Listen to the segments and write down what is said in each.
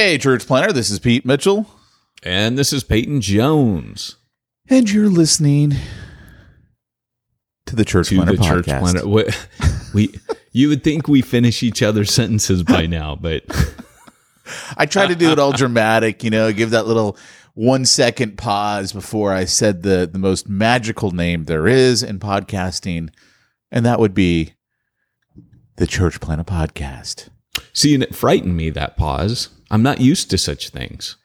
Hey, Church planter, this is Pete Mitchell. And this is Peyton Jones. And you're listening to the Church to Planter the podcast. Church Planter. We, we, you would think we finish each other's sentences by now, but I try to do it all dramatic, you know, give that little one second pause before I said the the most magical name there is in podcasting, and that would be the Church Planter podcast. See, and it frightened me that pause. I'm not used to such things.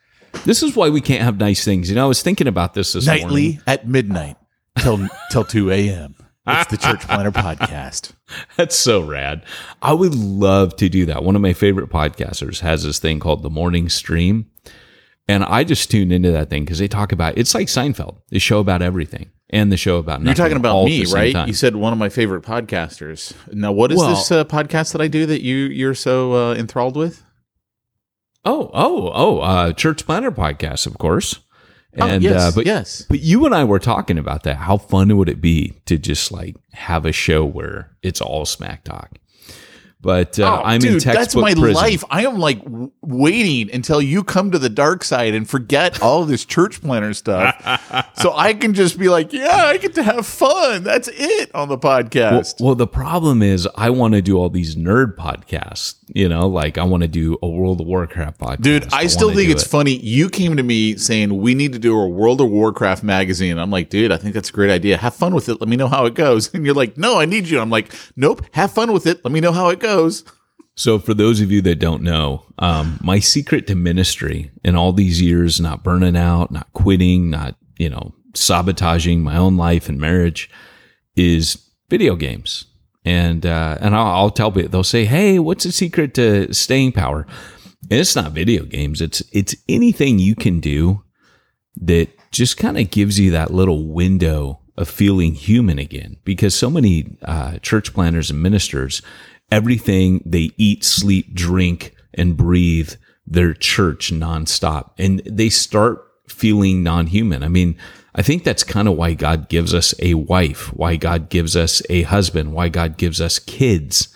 This is why we can't have nice things. You know, I was thinking about this this Nightly morning. at midnight till till two a.m. It's the Church Planter podcast. That's so rad. I would love to do that. One of my favorite podcasters has this thing called the Morning Stream. And I just tuned into that thing because they talk about it's like Seinfeld, the show about everything and the show about nothing. You're talking about me, right? time. You said one of my favorite podcasters. Now, what is Well- this uh, podcast that I do that you you're so uh, enthralled with? Oh, oh, oh, uh, Church Planter podcast, of course. Oh, And yes, uh, but yes. but you and I were talking about that. How fun would it be to just like have a show where it's all smack talk? But uh, I'm in textbook Oh, that's my prison. life. I am like waiting until you come to the dark side and forget all this church planter stuff, so I can just be like, "Yeah, I get to have fun." That's it on the podcast. well, the problem is I want to do all these nerd podcasts. You know, like I want to do a World of Warcraft podcast. Dude, I still think it's it. funny. You came to me saying we need to do a World of Warcraft magazine. I'm like, dude, I think that's a great idea. Have fun with it. Let me know how it goes. And you're like, no, I need you. I'm like, nope. Have fun with it. Let me know how it goes. So, for those of you that don't know, um, my secret to ministry in all these years, not burning out, not quitting, not, you know, sabotaging my own life and marriage is video games. And, uh, and I'll, I'll tell people, they'll say, Hey, what's the secret to staying power? And it's not video games. It's, it's anything you can do that just kind of gives you that little window of feeling human again. Because so many uh, church planters and ministers, everything they eat, sleep, drink, and breathe their church nonstop. And they start feeling non human. I mean, I think that's kind of why God gives us a wife, why God gives us a husband, why God gives us kids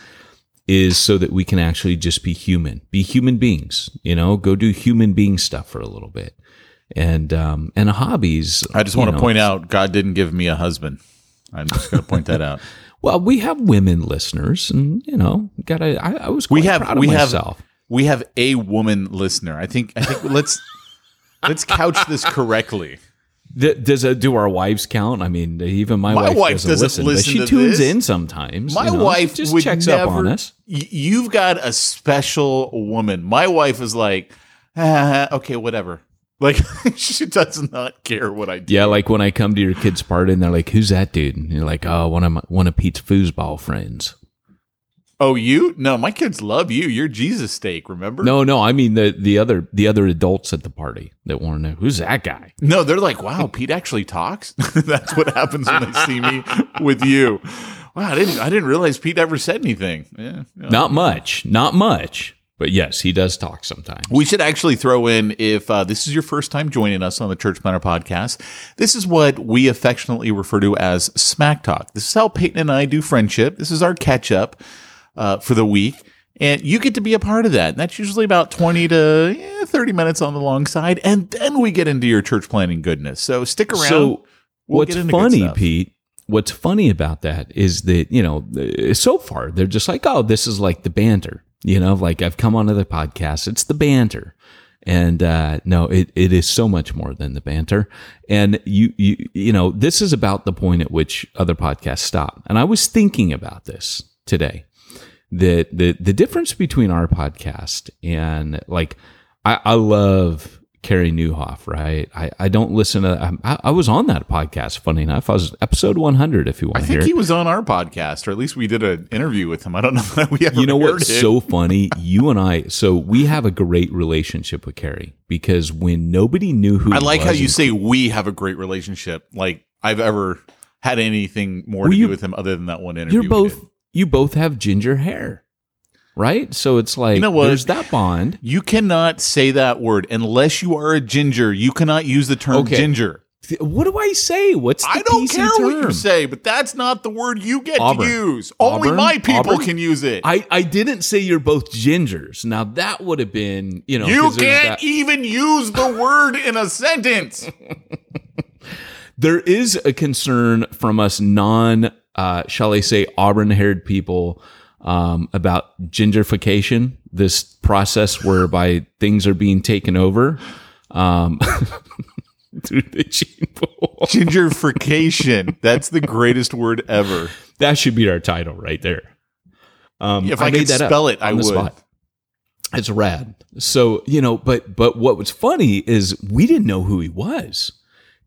is so that we can actually just be human, be human beings, you know, go do human being stuff for a little bit. And, um, and hobbies. I just want to point out God didn't give me a husband. I'm just going to point that out. Well, we have women listeners, and you know, gotta. I, I was quite We have proud of we have myself. we have a woman listener. I think I think let's let's couch this correctly. Does do our wives count? I mean, even my, My wife, wife doesn't, doesn't listen, but she tunes this. in sometimes. My you know, wife just checks never, up on us. You've got a special woman. My wife is like, ah, okay, whatever. Like she does not care what I do. Yeah, like when I come to your kid's party and they're like, "Who's that dude?" And you're like, "Oh, one of my, one of Pete's foosball friends." Oh, you? No, my kids love you. You're Jesus steak, remember? No, no, I mean the the other the other adults at the party that want to know who's that guy. No, they're like, wow, Pete actually talks. That's what happens when they see me with you. Wow, I didn't I didn't realize Pete ever said anything. Yeah. yeah. Not much, not much, but yes, he does talk sometimes. We should actually throw in if uh, this is your first time joining us on the Church Planter podcast, this is what we affectionately refer to as smack talk. This is how Peyton and I do friendship. This is our catch up uh, for the week. And you get to be a part of that. And that's usually about 20 to yeah, 30 minutes on the long side. And then we get into your church planting goodness. So stick around. So We'll what's get into good funny. Pete? What's funny about that is that you know, so far they're just like, oh, this is like the banter. You know, like I've come onto the podcast, it's the banter. And uh, no, it, it is so much more than the banter. And you you you know, this is about the point at which other podcasts stop. And I was thinking about this today. That the the difference between our podcast and like I, I love Carey Nieuwhof, right? I, I don't listen to. Um, I, I was on that podcast. Funny enough, I was episode 100. If you want I to think hear, he was on our podcast, or at least we did an interview with him. I don't know that we ever you know what's it. so funny? You and I. So we have a great relationship with Carey because when nobody knew who I like how you and- say we have a great relationship. Like I've ever had anything more Well, to you- do with him other than that one interview. You're both. You both have ginger hair, right? So it's like You know what? there's that bond. You cannot say that word unless you are a ginger. You cannot use the term Okay. ginger. What do I say? What's the I don't care what you say, but that's not the word you get Auburn. to use. Only Auburn? my people Auburn? can use it. I, I didn't say you're both gingers. Now that would have been, you know, you can't even use the word in a sentence. there is a concern from us non, uh, shall I say, auburn haired people um, about gingerfication, this process whereby things are being taken over um, through the gene pool. Gingerfication. That's the greatest word ever. That should be our title right there. Um, If I could that spell it, I would. spot. It's rad. So you know, but but what was funny is we didn't know who he was,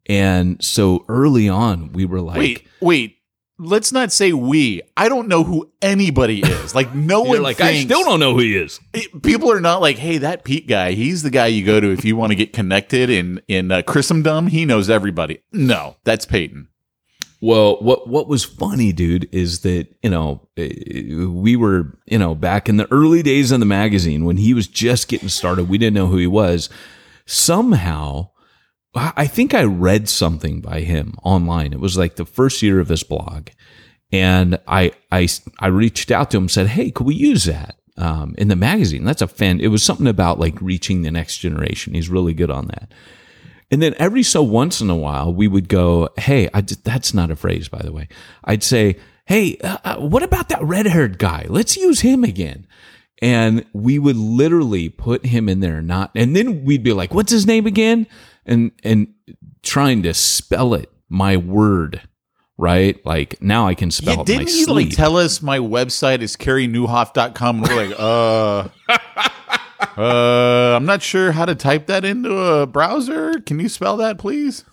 and so early on we were like, wait, wait. Let's not say we. I don't know who anybody is. Like no one. like, I still don't know who he is. people are not like, hey, that Pete guy, he's the guy you go to if you want to get connected in in uh, Christendom. He knows everybody. No, that's Peyton. Well, what what was funny, dude, is that you know eh, we were you know back in the early days of the magazine when he was just getting started. We didn't know who he was. Somehow, I think I read something by him online. It was like the first year of his blog, and I I I reached out to him and said, "Hey, could we use that?" Um, in the magazine, that's a fan. It was something about like reaching the next generation. He's really good on that. And then every so once in a while, we would go, Hey, that's not a phrase, by the way. I'd say, Hey, uh, uh, what about that red haired guy? Let's use him again. And we would literally put him in there, not, and then we'd be like, what's his name again? And, and trying to spell it, my word, right? Like now I can spell Yeah, it in my didn't he like tell us my website is careynieuwhof.com? And we're like, uh, uh, I'm not sure how to type that into a browser. Can you spell that, please?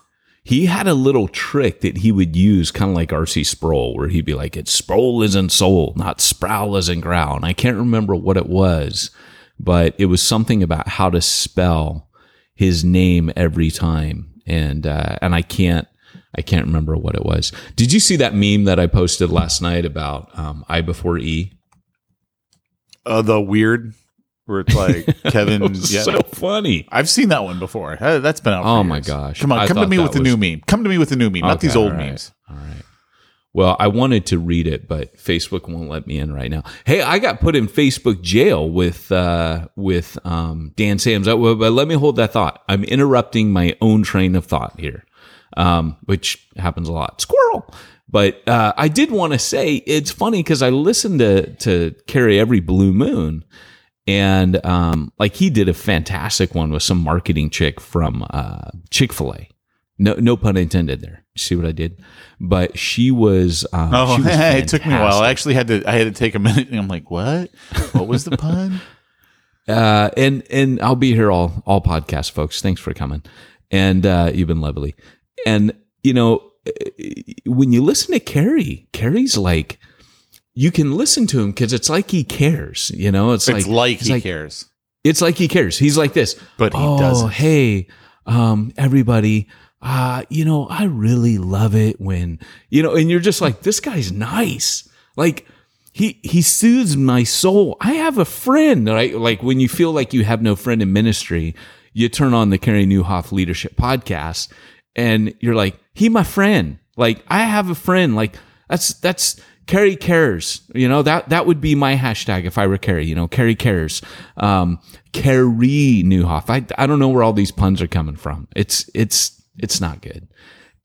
he had a little trick that he would use, kind of like R.C. Sproul, where he'd be like, "It's Sproul is in soul, not Sproul is in growl." And I can't remember what it was, but it was something about how to spell his name every time, and uh, and I can't. I can't remember what it was. Did you see that meme that I posted last night about um, I before E? Uh, the weird, where it's like Kevin. Yeah, so funny. I've seen that one before. Uh, That's been out. For Oh my years. gosh. Come on, I come to me with the was- new meme. Come to me with the new meme, not these old right, memes. All right. Well, I wanted to read it, but Facebook won't let me in right now. Hey, I got put in Facebook jail with uh, with um, Dan Sams. Uh, But let me hold that thought. I'm interrupting my own train of thought here, um, which happens a lot. Squirrel. But uh, I did want to say it's funny because I listened to to Carey every blue moon, and um, like he did a fantastic one with some marketing chick from uh, Chick Fil A. No, no pun intended there. See what I did? But she was. Um, Oh, she was it took me a while. I actually had to. I had to take a minute, and I'm like, "What? What was the pun?" uh, and and I'll be here all all podcast, folks. Thanks for coming, and uh, you've been lovely. And you know, when you listen to Carey, Carey's like, you can listen to him because it's like he cares. You know, it's, It's like like he cares. It's like he cares. He's like this, But he oh, doesn't. Hey, um, everybody, uh, you know, I really love it when you know, and you're just like, this guy's nice. Like he he soothes my soul. I have a friend, right? Like when you feel like you have no friend in ministry, you turn on the Carey Nieuwhof Leadership Podcast, and you're like, he my friend. Like I have a friend. Like that's that's Carey cares. You know that that would be my hashtag if I were Carey. You know, Carey cares. Um, Carey Nieuwhof. I I don't know where all these puns are coming from. It's it's it's not good.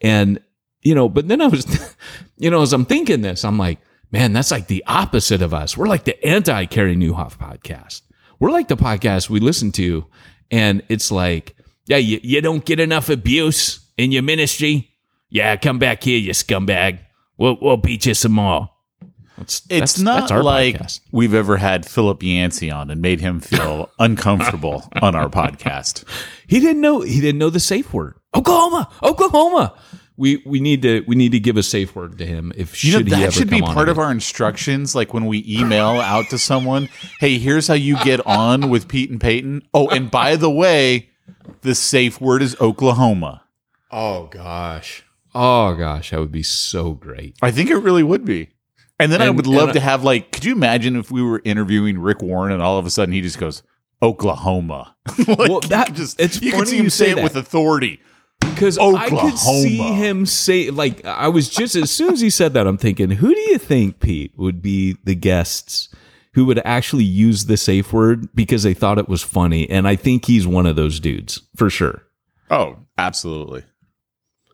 And you know, but then I was, you know, as I'm thinking this, I'm like, man, that's like the opposite of us. We're like the anti Carey Nieuwhof podcast. We're like the podcast we listen to, and it's like, yeah, you, you don't get enough abuse in your ministry. Yeah, come back here, you scumbag. We'll we'll beat you some more. That's, It's that's- not that's like podcast. we've ever had Philip Yancey on and made him feel uncomfortable on our podcast. He didn't know. He didn't know the safe word. Oklahoma, Oklahoma. We we need to we need to give a safe word to him if You know, should he that ever should be on part of again. our instructions. Like when we email out to someone, hey, here's how you get on with Pete and Peyton. Oh, and by the way, the safe word is Oklahoma. Oh gosh. Oh gosh, that would be so great. I think it really would be. And then I would love and to have like, could you imagine if we were interviewing Rick Warren and all of a sudden he just goes Oklahoma? like, Well, that- just it's you funny could see him say say it with authority. Because I could see him say like I was just as soon as he said that, I'm thinking, who do you think, Pete, would be the guests who would actually use the safe word because they thought it was funny? And I think he's one of those dudes for sure. Oh, absolutely,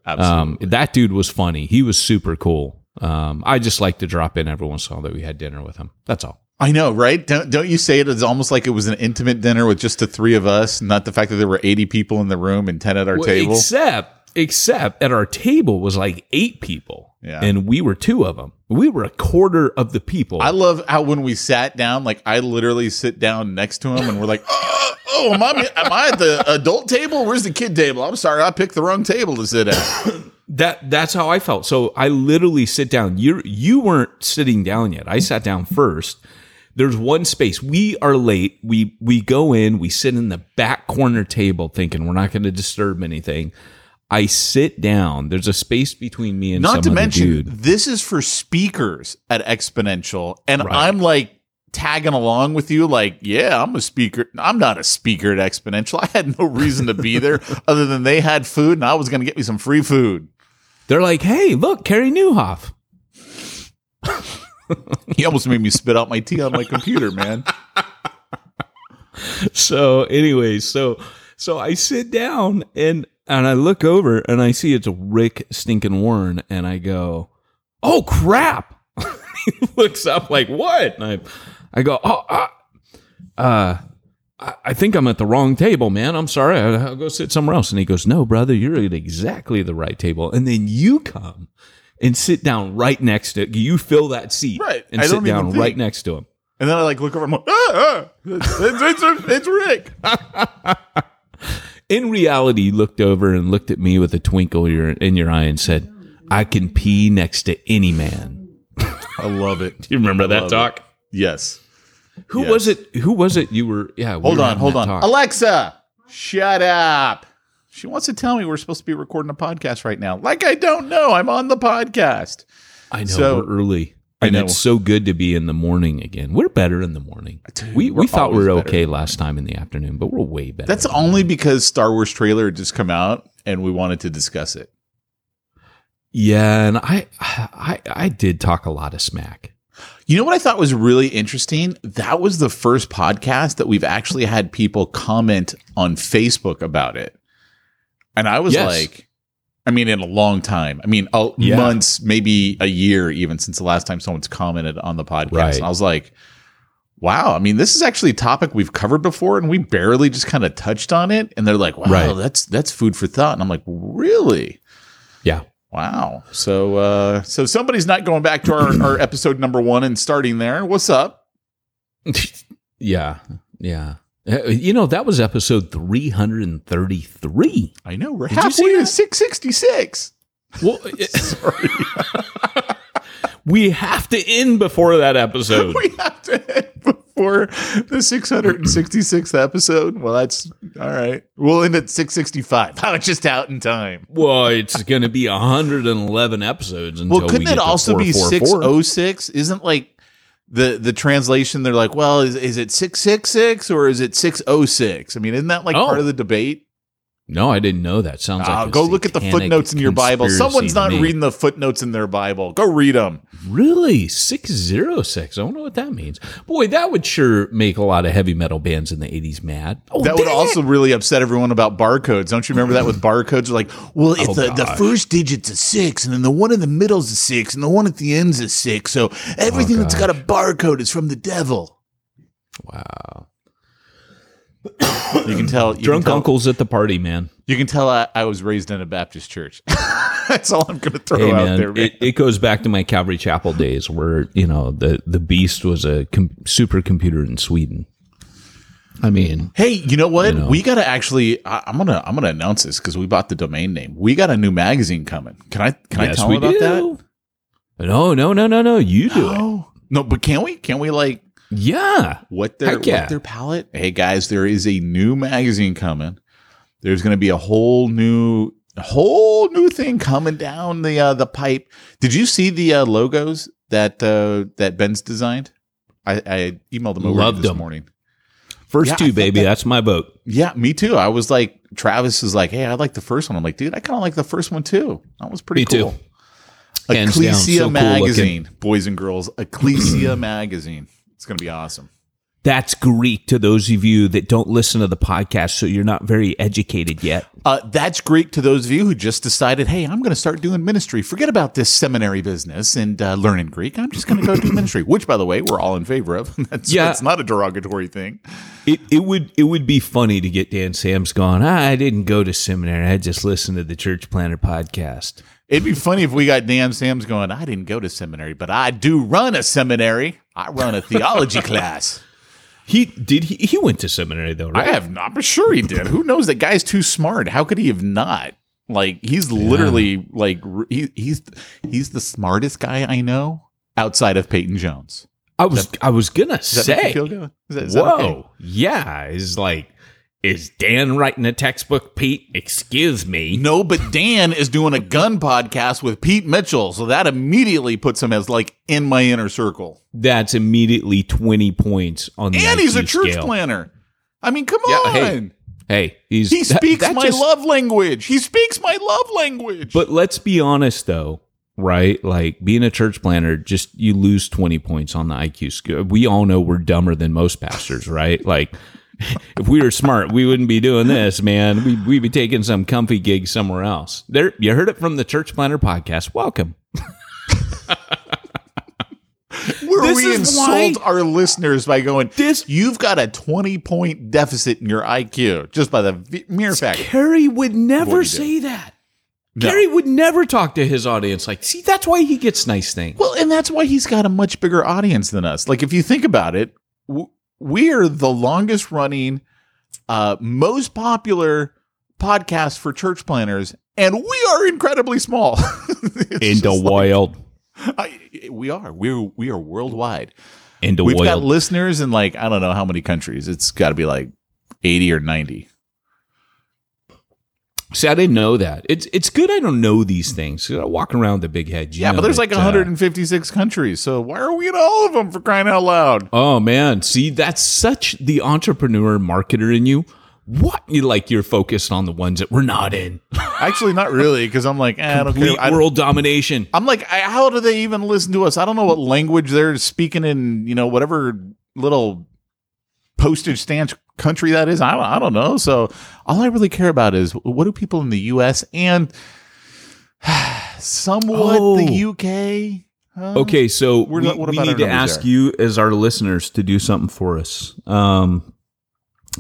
absolutely. Um, that dude was funny. He was super cool. Um, I just like to drop in every once in a while that we had dinner with him. That's all. I know, right? Don't don't you say it as almost like it was an intimate dinner with just the three of us, not the fact that there were eighty people in the room and ten at our Well, table. Except, except at our table was like eight people, Yeah. and we were two of them. We were a quarter of the people. I love how when we sat down, like I literally sit down next to him, and we're like, "Oh, oh am I am I at the adult table? Where's the kid table? I'm sorry, I picked the wrong table to sit at." that that's how I felt. So I literally sit down. You you weren't sitting down yet. I sat down first. There's one space. We are late. We we go in. We sit in the back corner table, thinking we're not going to disturb anything. I sit down. There's a space between me and Not to mention, dude. this is for speakers at Exponential, and Right. I'm like tagging along with you, like, yeah, I'm a speaker. I'm not a speaker at Exponential. I had no reason to be there other than they had food, and I was going to get me some free food. They're like, "Hey, look, Carey Nieuwhof." He almost made me spit out my tea on my computer, man. so anyways so so i sit down and and i look over and i see it's rick stinking warren and i go oh crap he looks up like what and i i go oh uh, uh I- I think I'm at the wrong table, man. I'm sorry. I'll go sit somewhere else. And he goes, No, brother, you're at exactly the right table. And then you come and sit down right next to You fill that seat, Right. And I sit down right next to him. And then I like look over, I'm like, ah, ah, it's, it's, it's Rick. In reality, you looked over and looked at me with a twinkle in your, in your eye and said, I can pee next to any man. I love it. Do you remember I that love talk? it. Yes. Who Yes. was it? Who was it? You were, yeah. we Hold were on, hold on. talk. Alexa, shut up. She wants to tell me we're supposed to be recording a podcast right now. Like I don't know. I'm on the podcast. I know So- we're early. I And know. it's so good to be in the morning again. We're better in the morning. Uh, dude, we we're thought we were better. okay last time in the afternoon, but we're way better. That's only because Star Wars trailer had just come out and we wanted to discuss it. yeah, and I I I did talk a lot of smack. You know what I thought was really interesting? That was the first podcast that we've actually had people comment on Facebook about it. And I was Yes. like, I mean, in a long time. I mean, a, Yeah. months, maybe a year, even since the last time someone's commented on the podcast. Right. And I was like, wow. I mean, this is actually a topic we've covered before, and we barely just kind of touched on it. And they're like, wow, Right. that's that's food for thought. And I'm like, really? Yeah. Wow. So uh so somebody's not going back to our, our episode number one and starting there. What's up? yeah, yeah. Uh, You know, that was episode 333. I know we're Did halfway to 666. Well, sorry. we have to end before that episode. We have to hit before the 666th episode. Well, that's all right. We'll end at 665. How it's just out in time. Well, it's going to be 111 episodes until Well, couldn't we it to also be 444. 606? Isn't like the the translation they're like, well, is, is it 666 or is it 606? I mean, isn't that like Oh. part of the debate? No, I didn't know that. Sounds Oh, like uh, a go look at the footnotes in your Bible. Someone's not reading the footnotes in their Bible. Go read them. Really? 606. I don't know what that means. Boy, that would sure make a lot of heavy metal bands in the 80s mad. Oh, that would also really upset everyone about barcodes. Don't you remember that with barcodes? Like, well, if Oh, the, the first digit's a six, and then the one in the middle's a six, and the one at the end's a six. So oh, everything that's got a barcode is from the devil. Wow. You can tell. You Drunk can tell, uncles at the party, man. You can tell I, I was raised in a Baptist church. that's all I'm going to throw Hey, out man, there, man. It, it goes back to my Calvary Chapel days where, you know, the, the beast was a com- supercomputer in Sweden. I mean, Hey, you know what? You know. We got to actually. I, I'm gonna. I'm gonna announce this because we bought the domain name. We got a new magazine coming. Can I? Can I tell we about do. No, no, no, no, no. You that? do it. No, no. But can we? Can we like Yeah. what their yeah. what their palette? Hey guys, there is a new magazine coming. There's going to be a whole new whole new thing coming down the uh, the pipe. Did you see the uh, logos that uh, that Ben's designed? I, I emailed them over Loved this them. morning. First Yeah, two, baby. that- That's my vote. Yeah, me too. I was like, Travis is like, hey, I like the first one. I'm like, dude, I kind of like the first one too. That was pretty Me too. cool. Hands down, Ecclesia so cool magazine, boys and girls. Ecclesia magazine. It's gonna be awesome. That's Greek to those of you that don't listen to the podcast, so you're not very educated yet. Uh, that's Greek to those of you who just decided, hey, I'm going to start doing ministry. Forget about this seminary business and uh, learning Greek. I'm just going to go do ministry, which, by the way, we're all in favor of. That's, Yeah. it's not a derogatory thing. It it would it would be funny to get Dan Sam's going. "Ah, I didn't go to seminary. I just listened to the Church Planter podcast. It'd be funny if we got Dan Sam's going, I didn't go to seminary, but I do run a seminary. I run a theology class. He did he he went to seminary though, I right? have not, but sure he did. Who knows? That guy's too smart. How could he have not? Like he's literally like he, he's he's the smartest guy I know outside of Peyton Jones. I was I was gonna that say? Is that, is that whoa, okay? yeah, is like, is Dan writing a textbook, Pete? Excuse me. No, but Dan is doing a gun podcast with Pete Mitchell, so that immediately puts him as like in my inner circle. That's immediately twenty points on the And he's a IQ church scale. planner. I mean, come Yeah, on. hey, Hey, he's he that- speaks that my just- love language. He speaks my love language. But let's be honest though, right? Like being a church planter, just you lose 20 points on the IQ scale. We all know we're dumber than most pastors, right? Like if we were smart, we wouldn't be doing this, man. We we'd be taking some comfy gig somewhere else. There you heard it from the Church Planter podcast. Welcome. Where This we is why- insult our listeners by going, This- you've got a 20 point deficit in your IQ just by the v- mere fact. Carey would never you do. say that. No. Carey would never talk to his audience like, see, that's why he gets nice things. Well, and that's why he's got a much bigger audience than us. Like, if you think about it, w- we are the longest running, uh, most popular podcast for church planters, and we are incredibly small. In the like- wild. I, we are. We're we are worldwide. In the wild. We've got listeners in like I don't know how many countries. It's got to be like eighty or ninety. See, I didn't know that. It's it's good I don't know these things. I walk around a big head. Yeah, but there's like uh, 156 countries. So why are we in all of them for crying out loud? oh man, see, that's such the entrepreneur marketer in you. What you like? You're focused on the ones that we're not in. Actually, not really, because I'm like, eh, I don't care. I world domination. I'm like, how do they even listen to us? I don't know what language they're speaking in. You know, whatever little postage stamp country that is. I don't, I don't know. So all I really care about is what do people in the U.S. and somewhat Oh. the UK. huh? Okay, so We're we, we need to ask there? you as our listeners to do something for us. Um,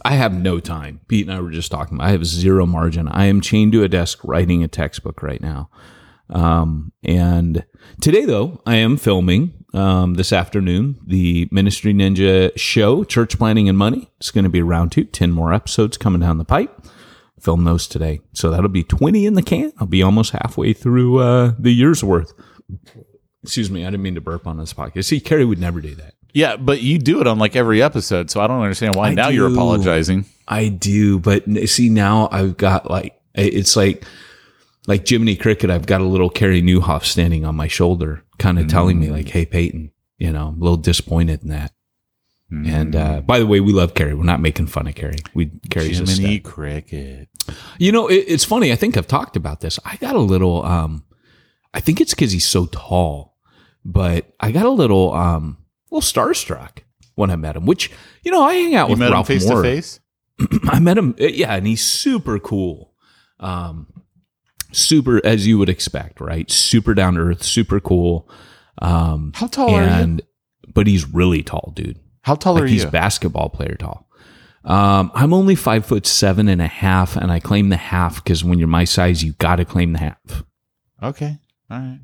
I have no time. Pete and I were just talking. I have zero margin. I am chained to a desk writing a textbook right now. Um, and today, though, I am filming um, this afternoon the Ministry Ninja show, Church Planning and Money. It's going to be round two, 10 more episodes coming down the pipe. Film those today. So that'll be 20 in the can. I'll be almost halfway through uh, the year's worth. Excuse me, I didn't mean to burp on this podcast. See, Carey would never do that. Yeah, but you do it on like every episode, so I don't understand why I now you're apologizing. I do, but see now I've got like it's like like Jiminy Cricket. I've got a little Carey Nieuwhof standing on my shoulder, kind of telling me like, "Hey, Peyton, you know, I'm a little disappointed in that." And uh, by the way, we love Carey. We're not making fun of Carey. We a Jiminy stud. Cricket. You know, it, it's funny. I think I've talked about this. I got a little. um I think it's because he's so tall, but I got a little um little starstruck when I met him. Which you know, I hang out You with Ralph face Moore. to face? I met him, yeah, and he's super cool. Um, super as you would expect, right? Super down to earth, super cool. Um, How tall are you? and but he's really tall, dude. How tall Like are he's you? He's basketball player tall. Um, I'm only five foot seven and a half, and I claim the half because when you're my size, you got to claim the half. Okay. All right.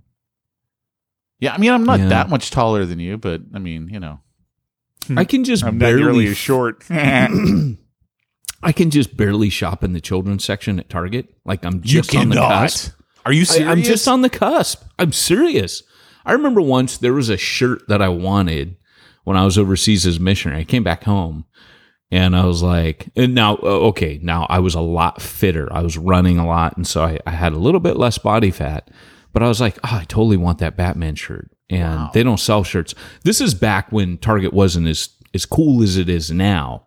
Yeah, I mean, I'm not Yeah. that much taller than you, but I mean, you know, I can just I'm not barely nearly as short. I can just barely shop in the children's section at Target. Like I'm just on the cusp. Are you I, serious? I'm just on the cusp. I'm serious. I remember once there was a shirt that I wanted when I was overseas as a missionary. I came back home and I was like, and now, okay, now I was a lot fitter. I was running a lot. And so I, I had a little bit less body fat, but I was like, oh, I totally want that Batman shirt. And they don't sell shirts. This is back when Target wasn't as, as cool as it is now.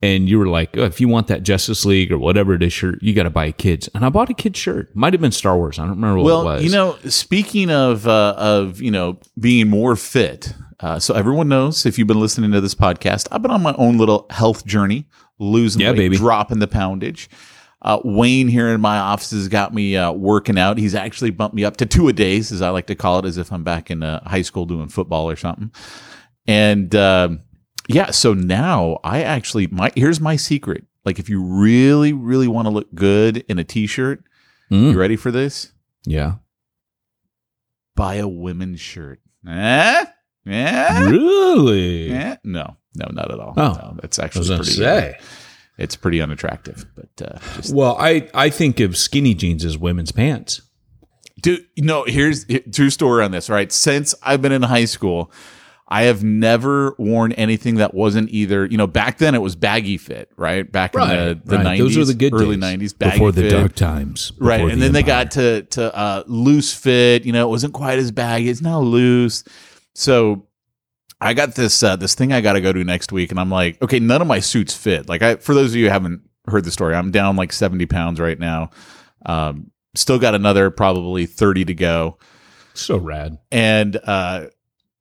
And you were like, oh, if you want that Justice League or whatever it is shirt, you got to buy a kid's. And I bought a kid's shirt. Might have been Star Wars. I don't remember what well, it was. you know, speaking of uh, of you know being more fit, uh, so everyone knows if you've been listening to this podcast, I've been on my own little health journey, losing Yeah, weight, baby. dropping the poundage. Uh, Wayne here in my office has got me uh, working out. He's actually bumped me up to two a days, as I like to call it, as if I'm back in uh, high school doing football or something. And um yeah, so now I actually my here's my secret. Like if you really, really want to look good in a t-shirt, Mm. you ready for this? yeah. buy a women's shirt. Eh? Eh? Really? Eh? No, no, not at all. Oh. no, it's I actually was pretty. say. it's pretty unattractive, but uh, just Well, I, I think of skinny jeans as women's pants. dude. Know, here's true story on this. Right, since I've been in high school, I have never worn anything that wasn't either. You know, back then it was baggy fit. Right, back in the the right. nineties, Those are the good early days. nineties, baggy before the fit. dark times. right and the then they got to to uh, loose fit you know it wasn't quite as baggy it's now loose so i got this uh, this thing i got to go to next week and i'm like okay none of my suits fit like i for those of you who haven't heard the story i'm down like 70 pounds right now um, still got another probably 30 to go so rad. and uh,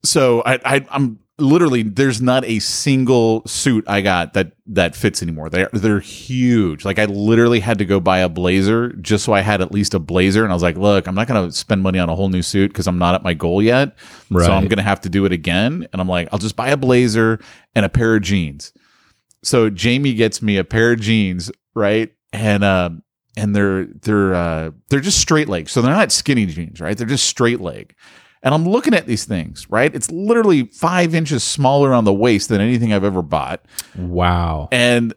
so I, I I'm literally there's not a single suit I got that that fits anymore. They're they're huge. Like I literally had to go buy a blazer just so I had at least a blazer. And I was like, look, I'm not gonna spend money on a whole new suit because I'm not at my goal yet. So I'm gonna have to do it again. And I'm like, I'll just buy a blazer and a pair of jeans. So Jamie gets me a pair of jeans, right? And um and they're they're uh they're just straight leg. So they're not skinny jeans, right? They're just straight leg. And I'm looking at these things, right? It's literally five inches smaller on the waist than anything I've ever bought. Wow. And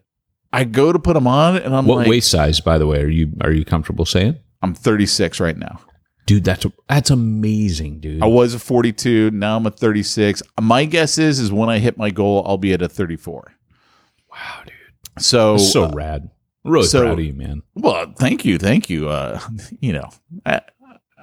I go to put them on, and I'm like. what like, waist size, by the way, are you are you comfortable saying? I'm 36 right now. Dude, that's that's amazing, dude. I was a 42, now I'm a 36. My guess is is when I hit my goal, I'll be at a 34. wow, dude. So, That's so uh, rad. Really so- proud of you, man. well, thank you, thank you. Uh, you know, I,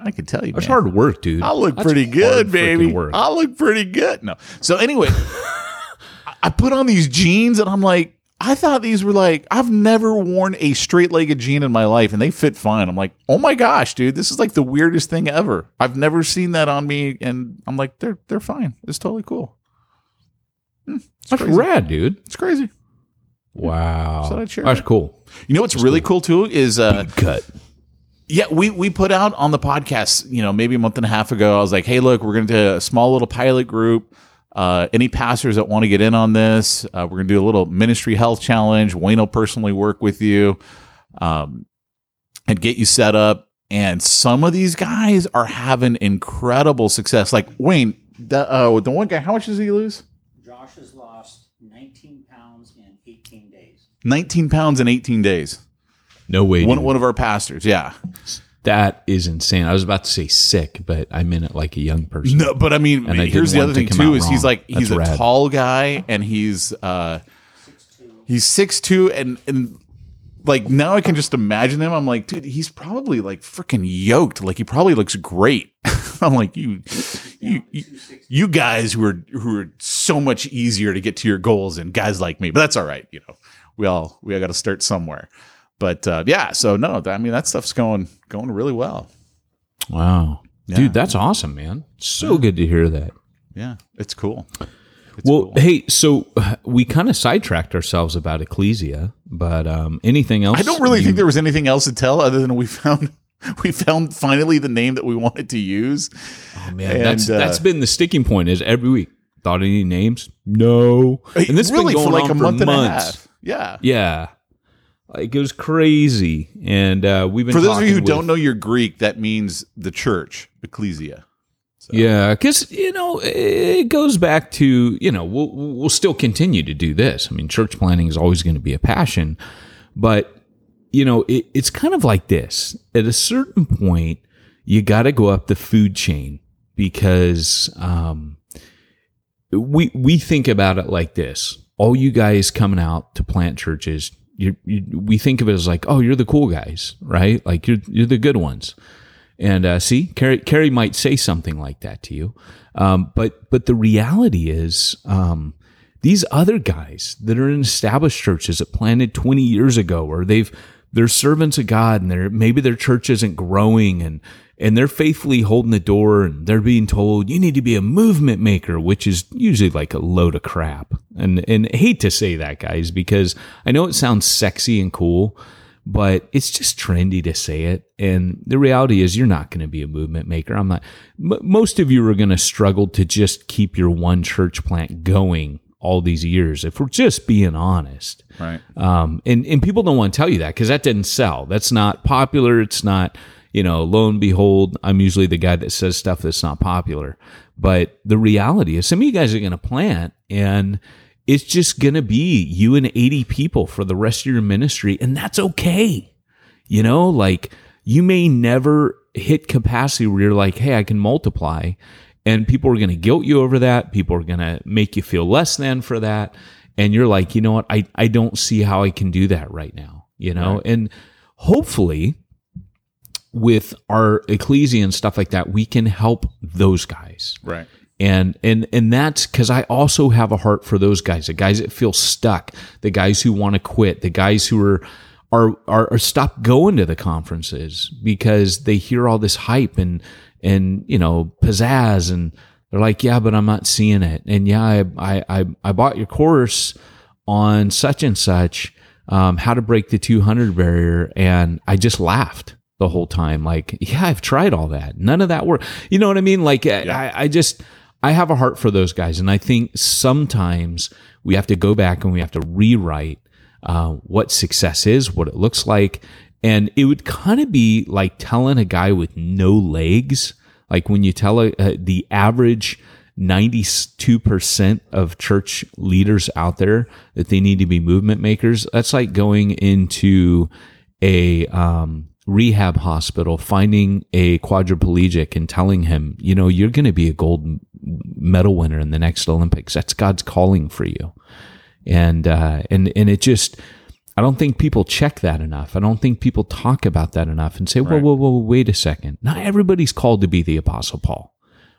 I can tell you, That's man. hard work, dude. I look That's pretty good, baby. Work. I look pretty good. No. So anyway, I- put on these jeans and I'm like, I thought these were like, I've never worn a straight legged jean in my life and they fit fine. I'm like, oh my gosh, dude, this is like the weirdest thing ever. I've never seen that on me. And I'm like, they're they're fine. It's totally cool. Hmm, it's That's crazy. rad, dude. It's crazy. Wow. So That's that. cool. You know what's really cool too is uh Cut. Yeah, we we put out on the podcast, you know, maybe a month and a half ago. I was like, "Hey, look, we're going to do a small little pilot group. Uh, any pastors that want to get in on this, uh, we're going to do a little ministry health challenge. Wayne will personally work with you, um, and get you set up. and some of these guys are having incredible success. Like Wayne, the uh, the one guy, how much does he lose? Josh has lost 19 pounds in 18 days. 19 pounds in 18 days. No way. One, dude. one of our pastors, yeah. that is insane. I was about to say sick, but I meant it like a young person. No, but I mean, And I here's the other it to thing too is he's like he's That's a rad. tall guy and he's uh he's six two and and like now I can just imagine him. I'm like, dude, he's probably like freaking yoked. Like he probably looks great. I'm like, you, you, you, you guys who are who are so much easier to get to your goals than guys like me. But that's all right. You know, we all we all got to start somewhere. But uh, yeah, so no, I mean that stuff's going going really well. Wow. Yeah. Dude, that's awesome, man. So good to hear that. Yeah, it's cool. It's well, cool. hey, so we kind of sidetracked ourselves about Ecclesia, but um, anything else? I don't really you- think there was anything else to tell other than we found we found finally the name that we wanted to use. Oh, man, and, that's uh, that's been the sticking point. Is every week thought of any names? No, and this has really been going for like on a month and a half. Yeah. Yeah, like it was crazy, and uh, we've been For those of you who talking don't know your Greek, that means the church, ecclesia. Yeah, because you know it goes back to you know we'll we'll still continue to do this. I mean, church planting is always going to be a passion, but you know it, it's kind of like this. At a certain point, you got to go up the food chain because um, we we think about it like this. All you guys coming out to plant churches, you, you we think of it as like, oh, you're the cool guys, right? Like you're you're the good ones. And uh, see, Carey, Carey might say something like that to you, um, but but the reality is, um, these other guys that are in established churches that planted 20 years ago, or they've they're servants of God, and they're maybe their church isn't growing, and and they're faithfully holding the door, and they're being told you need to be a movement maker, which is usually like a load of crap. And and I hate to say that, guys, because I know it sounds sexy and cool but it's just trendy to say it. And the reality is, you're not going to be a movement maker. I'm not. M- most of you are going to struggle to just keep your one church plant going all these years. If we're just being honest, Right. um, and and people don't want to tell you that because that didn't sell. That's not popular. It's not. You know, lo and behold, I'm usually the guy that says stuff that's not popular. But the reality is, some of you guys are going to plant and it's just going to be you and 80 people for the rest of your ministry. And that's okay. You know, like you may never hit capacity where you're like, hey, I can multiply. And people are going to guilt you over that. People are going to make you feel less than for that. And you're like, you know what? I, I don't see how I can do that right now. You know, and hopefully with our ecclesia and stuff like that, we can help those guys. Right. and and and that's because I also have a heart for those guys, the guys that feel stuck, the guys who want to quit, the guys who are are are, are stop going to the conferences because they hear all this hype and and you know pizzazz and they're like, yeah, but I'm not seeing it, and yeah, I I I, I bought your course on such and such, um, how to break the 200 barrier, and I just laughed the whole time. Like, yeah, I've tried all that. None of that worked. You know what I mean? Like, I, I just, I have a heart for those guys. And I think sometimes we have to go back and we have to rewrite uh, what success is, what it looks like. And it would kind of be like telling a guy with no legs, like when you tell a, uh, the average 92% of church leaders out there that they need to be movement makers. That's like going into a um, rehab hospital, finding a quadriplegic and telling him, you know, you're going to be a gold medal winner in the next Olympics. That's God's calling for you. And, uh, and, and it just, I don't think people check that enough. I don't think people talk about that enough and say, whoa, whoa, whoa, wait a second. Not everybody's called to be the apostle Paul,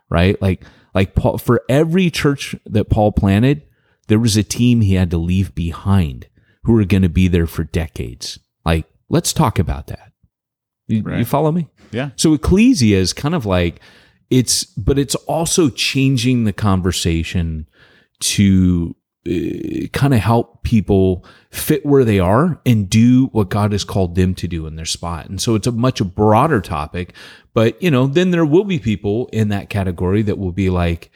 right? Like, like Paul, for every church that Paul planted, there was a team he had to leave behind who were going to be there for decades. Like, let's talk about that. You, you follow me? Yeah. So ecclesia is kind of like it's, but it's also changing the conversation to uh, kind of help people fit where they are and do what God has called them to do in their spot. And so it's a much broader topic, but you know, then there will be people in that category that will be like,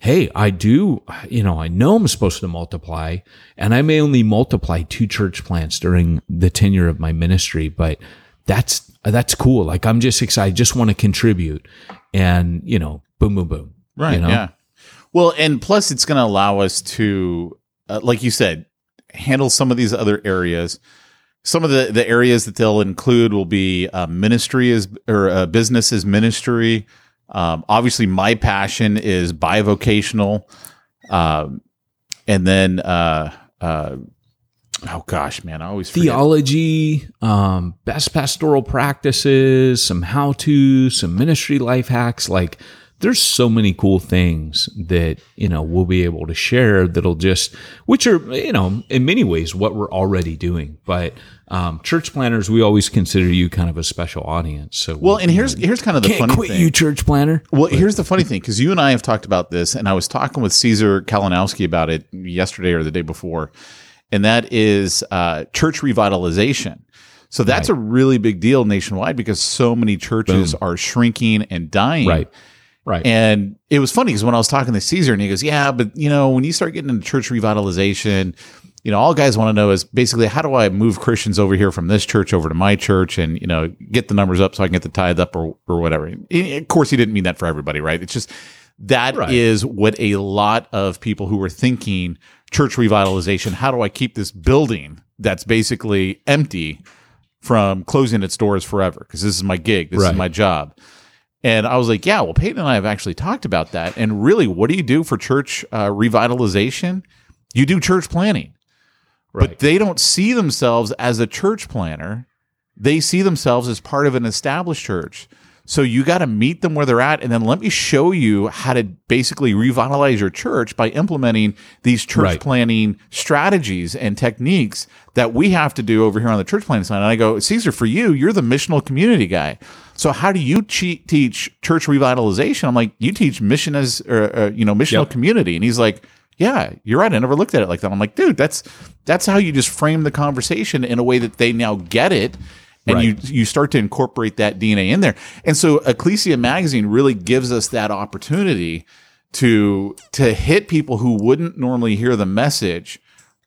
Hey, I do, you know, I know I'm supposed to multiply and I may only multiply two church plants during the tenure of my ministry, but that's, that's cool. Like I'm just excited, I just want to contribute, and you know, boom, boom, boom. Right. You know? Yeah. Well, and plus, it's going to allow us to, uh, like you said, handle some of these other areas. Some of the, the areas that they'll include will be uh, ministry is or uh, business is ministry. Um, obviously, my passion is bivocational, um, and then uh, uh, oh gosh, man, I always. Theology, um, best pastoral practices, some how to, some ministry life hacks. Like there's so many cool things that you know we'll be able to share that'll just which are you know in many ways what we're already doing but um, church planters we always consider you kind of a special audience so Well, and here's here's kind of the funny quit thing. you church planter Well, here's the funny thing because you and I have talked about this, and I was talking with Caesar Kalinowski about it yesterday or the day before, and that is uh, church revitalization. So that's a really big deal nationwide because so many churches are shrinking and dying. right right And it was funny because when I was talking to Caesar, and he goes, "Yeah, but you know, when you start getting into church revitalization, you know, all guys want to know is basically how do I move Christians over here from this church over to my church, and you know, get the numbers up so I can get the tithe up or or whatever." And of course, he didn't mean that for everybody, right? It's just that is Right. what a lot of people who were thinking church revitalization. How do I keep this building that's basically empty from closing its doors forever? Because this is my gig, this is my job. And I was like, yeah, well, Peyton and I have actually talked about that. And really, what do you do for church uh, revitalization? You do church planting. But they don't see themselves as a church planter. They see themselves as part of an established church. So you got to meet them where they're at. And then let me show you how to basically revitalize your church by implementing these church Right. planting strategies and techniques that we have to do over here on the church planting side. And I go, Caesar, for you, you're the missional community guy. So how do you che- teach church revitalization? I'm like, you teach mission as, or, uh, you know, missional Yep. community. And he's like, yeah, you're right. I never looked at it like that. I'm like, dude, that's that's how you just frame the conversation in a way that they now get it, and Right. you you start to incorporate that DNA in there. And so, Ecclesia Magazine really gives us that opportunity to to hit people who wouldn't normally hear the message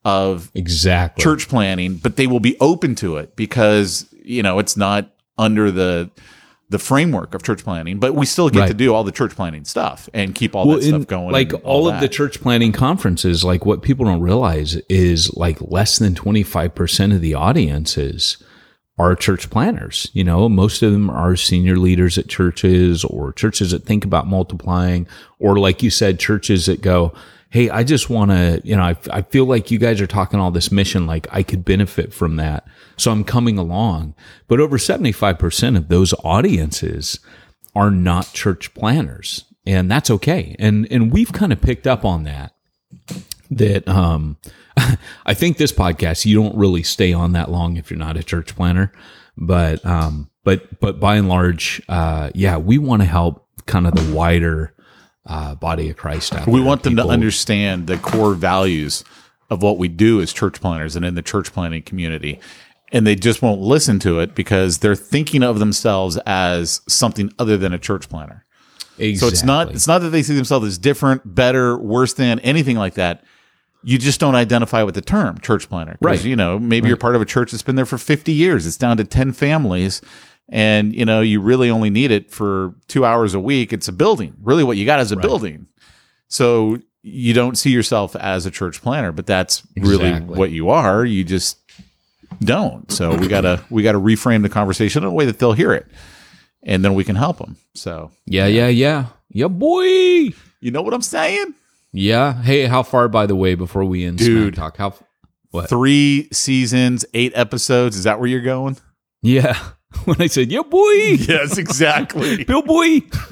of exactly church planting, but they will be open to it because you know it's not under the the framework of church planting, but we still get Right. to do all the church planting stuff and keep all well, that stuff going. Like and all, of the church planting conferences, like what people don't realize is like less than 25% of the audiences are church planters. You know, most of them are senior leaders at churches or churches that think about multiplying, or like you said, churches that go, Hey, I just want to, you know, I, I feel like you guys are talking all this mission, like I could benefit from that. So I'm coming along. But over 75% of those audiences are not church planters and that's okay. And, and we've kind of picked up on that, that, um, I think this podcast, you don't really stay on that long if you're not a church planter, but, um, but, but by and large, uh, yeah, we want to help kind of the wider, uh, body of Christ out We there. want them to understand the core values of what we do as church planters and in the church planting community. And they just won't listen to it because they're thinking of themselves as something other than a church planter. So it's not it's not that they see themselves as different, better, worse than anything like that. You just don't identify with the term church planter. Right. You know, maybe you're part of a church that's been there for 50 years. It's down to 10 families. And, you know, you really only need it for two hours a week. It's a building. Really, what you got is a building. So you don't see yourself as a church planter, but that's really what you are. You just don't. So we gotta we gotta reframe the conversation in a way that they'll hear it, and then we can help them. So Yeah, yeah, yeah. Yeah, boy. you know what I'm saying? Yeah. Hey, how far, by the way, before we end Dude. Smack Talk? How? What? Three seasons, eight episodes. Is that where you're going? Yeah. When I said, yeah, boy. Yes, exactly. Bill boy.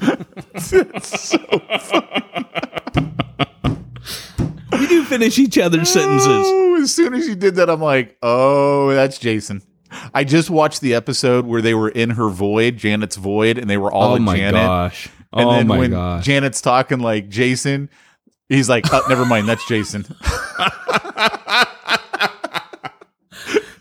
we do finish each other's sentences. Oh, as soon as you did that, I'm like, oh, that's Jason. I just watched the episode where they were in her void, Janet's void, and they were all Oh in my Janet. gosh. And oh then my when gosh. Janet's talking like Jason, he's like, oh, never mind, that's Jason.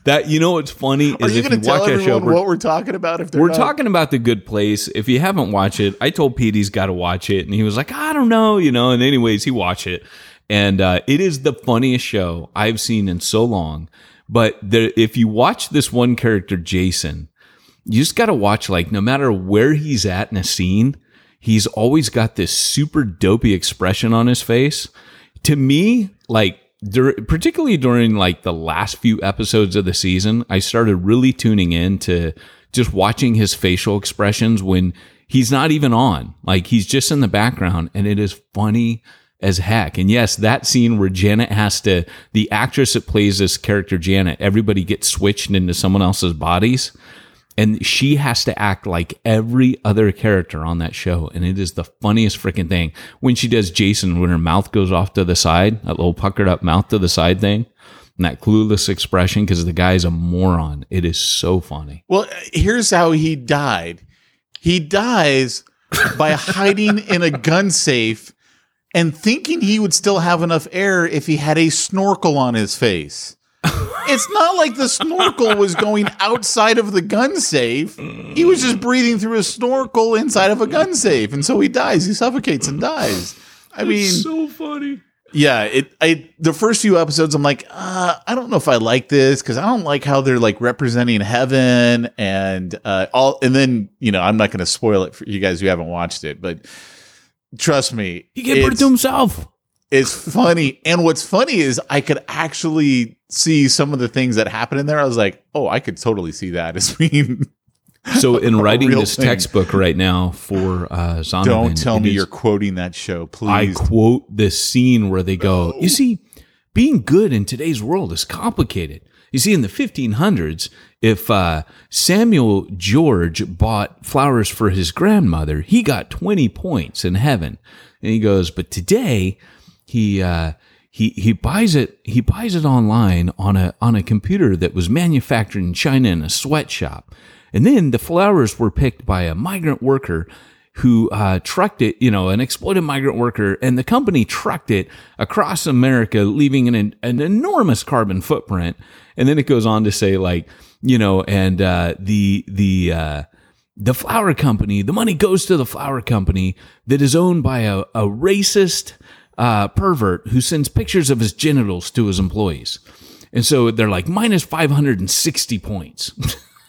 that you know what's funny Are is you if going you to tell watch that show, everyone we're, what we're talking about? If they're we're not? talking about the good place. If you haven't watched it, I told Pete he's got to watch it, and he was like, I don't know, you know. And anyways, he watched it, and uh, it is the funniest show I've seen in so long. But there, if you watch this one character, Jason, you just got to watch like no matter where he's at in a scene, he's always got this super dopey expression on his face. To me, like dur- particularly during like the last few episodes of the season, I started really tuning in to just watching his facial expressions when he's not even on. Like he's just in the background and it is funny as heck. And yes, that scene where Janet has to, the actress that plays this character, Janet, everybody gets switched into someone else's bodies. And she has to act like every other character on that show. And it is the funniest freaking thing. When she does Jason, when her mouth goes off to the side, that little puckered up mouth to the side thing, and that clueless expression because the guy's a moron. It is so funny. Well, here's how he died. He dies by hiding in a gun safe and thinking he would still have enough air if he had a snorkel on his face. It's not like the snorkel was going outside of the gun safe. He was just breathing through a snorkel inside of a gun safe. And so he dies. He suffocates and dies. I mean, so funny. yeah, it. I the first few episodes, I'm like, uh, I don't know if I like this because I don't like how they're like representing heaven and uh, all. And then you know, I'm not going to spoil it for you guys who haven't watched it, but trust me, He gave birth to himself. It's funny. And what's funny is I could actually see some of the things that happen in there. I was like, oh, I could totally see that as being. So in writing this thing. textbook right now for uh, Zondervan, don't tell me is- you're quoting that show, please. I quote this scene where they go, You see, being good in today's world is complicated. You see, in the 1500s, if uh, Samuel George bought flowers for his grandmother, he got 20 points in heaven. And he goes, But today, he. Uh, he, he buys it he buys it online on a on a computer that was manufactured in China in a sweatshop. And then the flowers were picked by a migrant worker who uh, trucked it, you know, an exploited migrant worker, and the company trucked it across America, leaving an, an enormous carbon footprint. And then it goes on to say, like, you know, and uh, the the uh, the flower company, the money goes to the flower company that is owned by a, a racist uh, pervert who sends pictures of his genitals to his employees. And so they're like minus 560 points.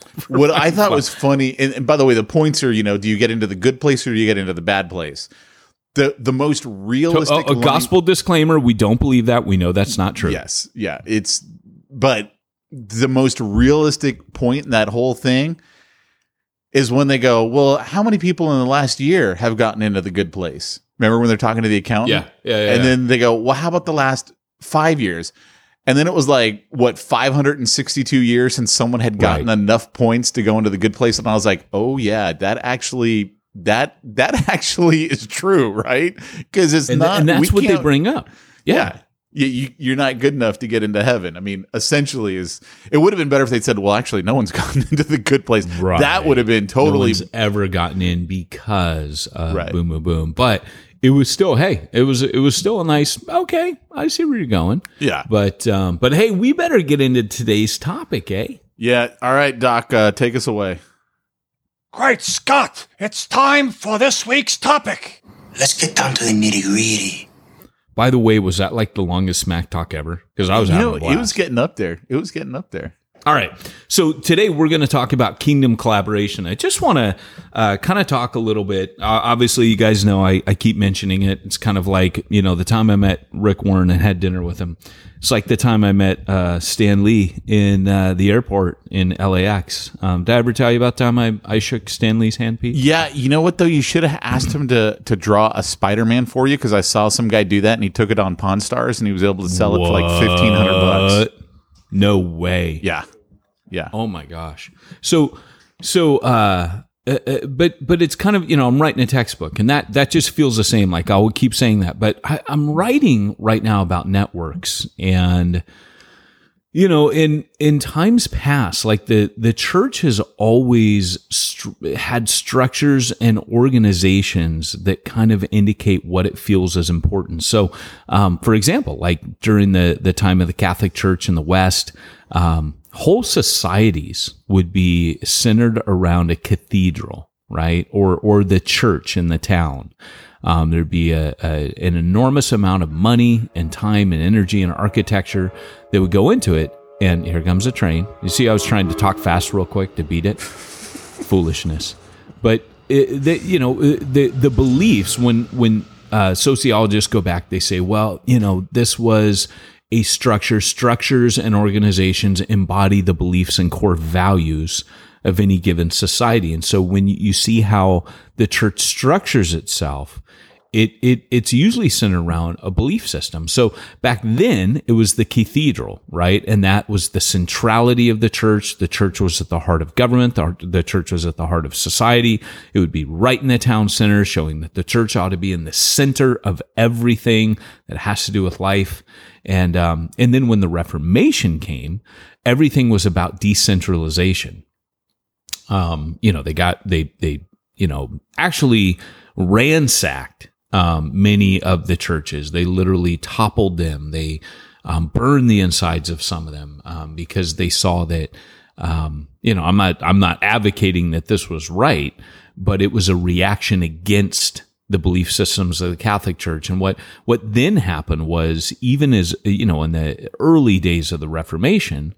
what I thought was funny, and, and by the way, the points are, you know, do you get into the good place or do you get into the bad place? The the most realistic a line- gospel disclaimer we don't believe that. We know that's not true. Yes, yeah, it's but the most realistic point in that whole thing is when they go, well, how many people in the last year have gotten into the good place? Remember when they're talking to the accountant? Yeah. Yeah. yeah, and yeah. then they go, well, how about the last five years? And then it was like, what, 562 years since someone had gotten Right. enough points to go into the good place. And I was like, oh, yeah, that actually. That that actually is true, right? Because it's and, not. and that's what they bring up. Yeah. yeah. You, you, you're not good enough to get into heaven. I mean, essentially, is it would have been better if they'd said, "Well, actually, no one's gotten into the good place." Right. That would have been no totally one's ever gotten in because of Right. boom boom boom but it was still hey it was it was still a nice okay i see where you're going yeah, but um but hey we better get into today's topic eh yeah. All right, Doc, uh, take us away. Great Scott! It's time for this week's topic. Let's get down to the nitty gritty. By the way was that like the longest smack talk ever because i was You having know, it was getting up there. It was getting up there. All right. So today we're going to talk about kingdom collaboration. I just want to uh, kind of talk a little bit. Uh, obviously, you guys know I, I keep mentioning it. It's kind of like, you know, the time I met Rick Warren and had dinner with him. It's like the time I met uh, Stan Lee in uh, the airport in LAX. Um, did I ever tell you about the time I, I shook Stan Lee's hand, Pete? Yeah, you know what though? You should have asked him to to draw a Spider Man for you because I saw some guy do that and he took it on Pawn Stars and he was able to sell it for like fifteen hundred bucks. No way. Yeah, yeah. Oh my gosh. So so uh uh, uh, but but it's kind of you know I'm writing a textbook and that that just feels the same like I will keep saying that but I, I'm writing right now about networks and you know in in times past like the the church has always str- had structures and organizations that kind of indicate what it feels as important so um, for example like during the the time of the catholic church in the west um, whole societies would be centered around a cathedral right or or the church in the town um, there'd be a, a, an enormous amount of money and time and energy and architecture that would go into it. And here comes a train. You see, I was trying to talk fast real quick to beat it. foolishness. But it, the, you know the the beliefs when when uh, sociologists go back, they say, well, you know, this was a structure. Structures and organizations embody the beliefs and core values of any given society. And so when you see how the church structures itself, it, it it's usually centered around a belief system. So back then it was the cathedral, right? And that was the centrality of the church. The church was at the heart of government. The, the church was at the heart of society. It would be right in the town center, showing that the church ought to be in the center of everything that has to do with life. And um, and then when the Reformation came, everything was about decentralization. Um, you know, they got they they you know actually ransacked um, many of the churches. They literally toppled them. They um, burned the insides of some of them um, because they saw that. Um, you know, I'm not I'm not advocating that this was right, but it was a reaction against the belief systems of the Catholic Church. And what what then happened was even as you know in the early days of the Reformation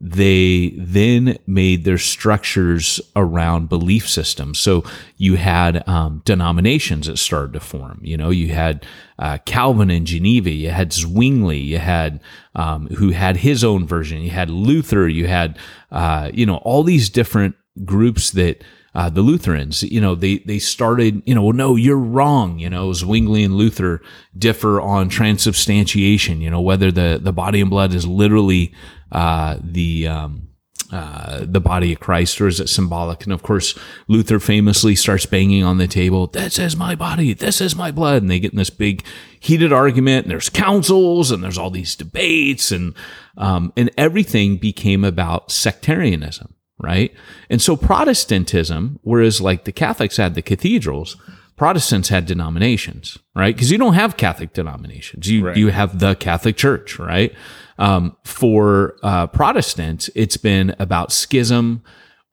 they then made their structures around belief systems. So you had um, denominations that started to form. You know, you had uh, Calvin in Geneva, you had Zwingli, you had um, who had his own version, you had Luther, you had uh, you know all these different groups that. Uh, the Lutherans, you know, they they started, you know, well, no, you're wrong. You know, Zwingli and Luther differ on transubstantiation. You know, whether the the body and blood is literally uh, the um, uh, the body of Christ, or is it symbolic? And of course, Luther famously starts banging on the table. This is my body. This is my blood. And they get in this big heated argument. And there's councils, and there's all these debates, and um, and everything became about sectarianism, right? And so Protestantism, whereas like the Catholics had the cathedrals. Protestants had denominations, right? Because you don't have Catholic denominations. You Right. you have the Catholic Church, right? Um, for uh, Protestants, it's been about schism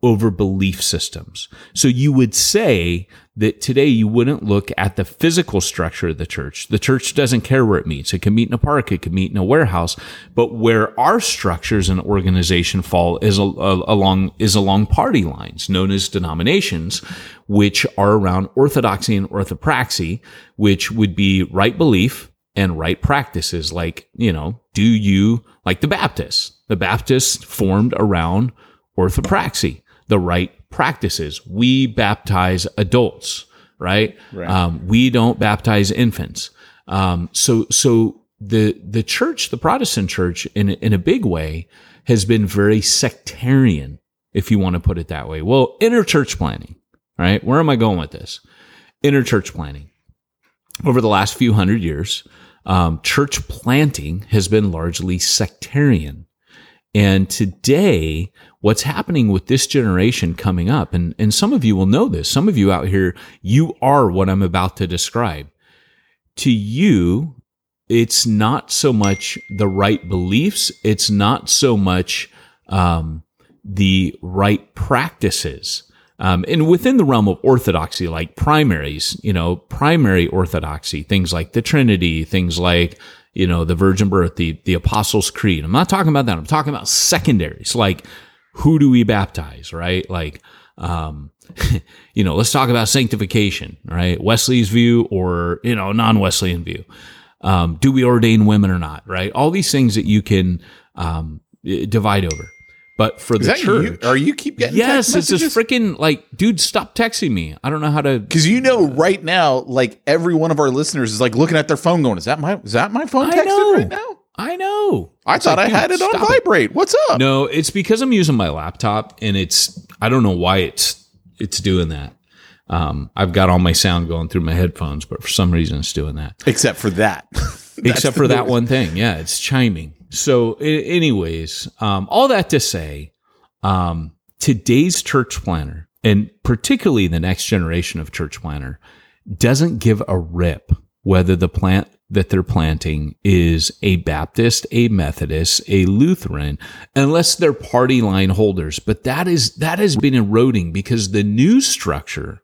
over belief systems. So you would say that today you wouldn't look at the physical structure of the church. The church doesn't care where it meets. It can meet in a park. It can meet in a warehouse. But where our structures and organization fall is along is along party lines, known as denominations, which are around orthodoxy and orthopraxy, which would be right belief and right practices. Like you know, do you like the Baptists? The Baptists formed around orthopraxy, the right practices. We baptize adults, right? Um, we don't baptize infants. Um, so, so the the church, the Protestant church, in in a big way, has been very sectarian, if you want to put it that way. Well, interchurch planting, right? Where am I going with this? Interchurch planting. Over the last few hundred years, um, church planting has been largely sectarian. And today, what's happening with this generation coming up, and, and some of you will know this, some of you out here, you are what I'm about to describe. To you, it's not so much the right beliefs, it's not so much um, the right practices. Um, and within the realm of orthodoxy, like primaries, you know, primary orthodoxy, things like the Trinity, things like, you know, the virgin birth, the, the Apostles' Creed. I'm not talking about that. I'm talking about secondaries, like who do we baptize, right? Like, um, you know, let's talk about sanctification, right? Wesley's view or, you know, non Wesleyan view. Um, do we ordain women or not, right? All these things that you can um, divide over. But for Is the church, you? Are you keep getting yes, it's just freaking like, dude, stop texting me. I don't know how to. Because you know, right now, like every one of our listeners is like looking at their phone, going, "Is that my is that my phone I texting know. right now?" I know. I It's thought like, I had it on vibrate. What's up? No, it's because I'm using my laptop and it's I don't know why it's it's doing that. Um, I've got all my sound going through my headphones, but for some reason it's doing that. Except for that. Except for that one thing. Yeah, it's chiming. So, anyways, um, all that to say, um, today's church planter, and particularly the next generation of church planter, doesn't give a rip whether the plant that they're planting is a Baptist, a Methodist, a Lutheran, unless they're party line holders. But that is that has been eroding because the new structure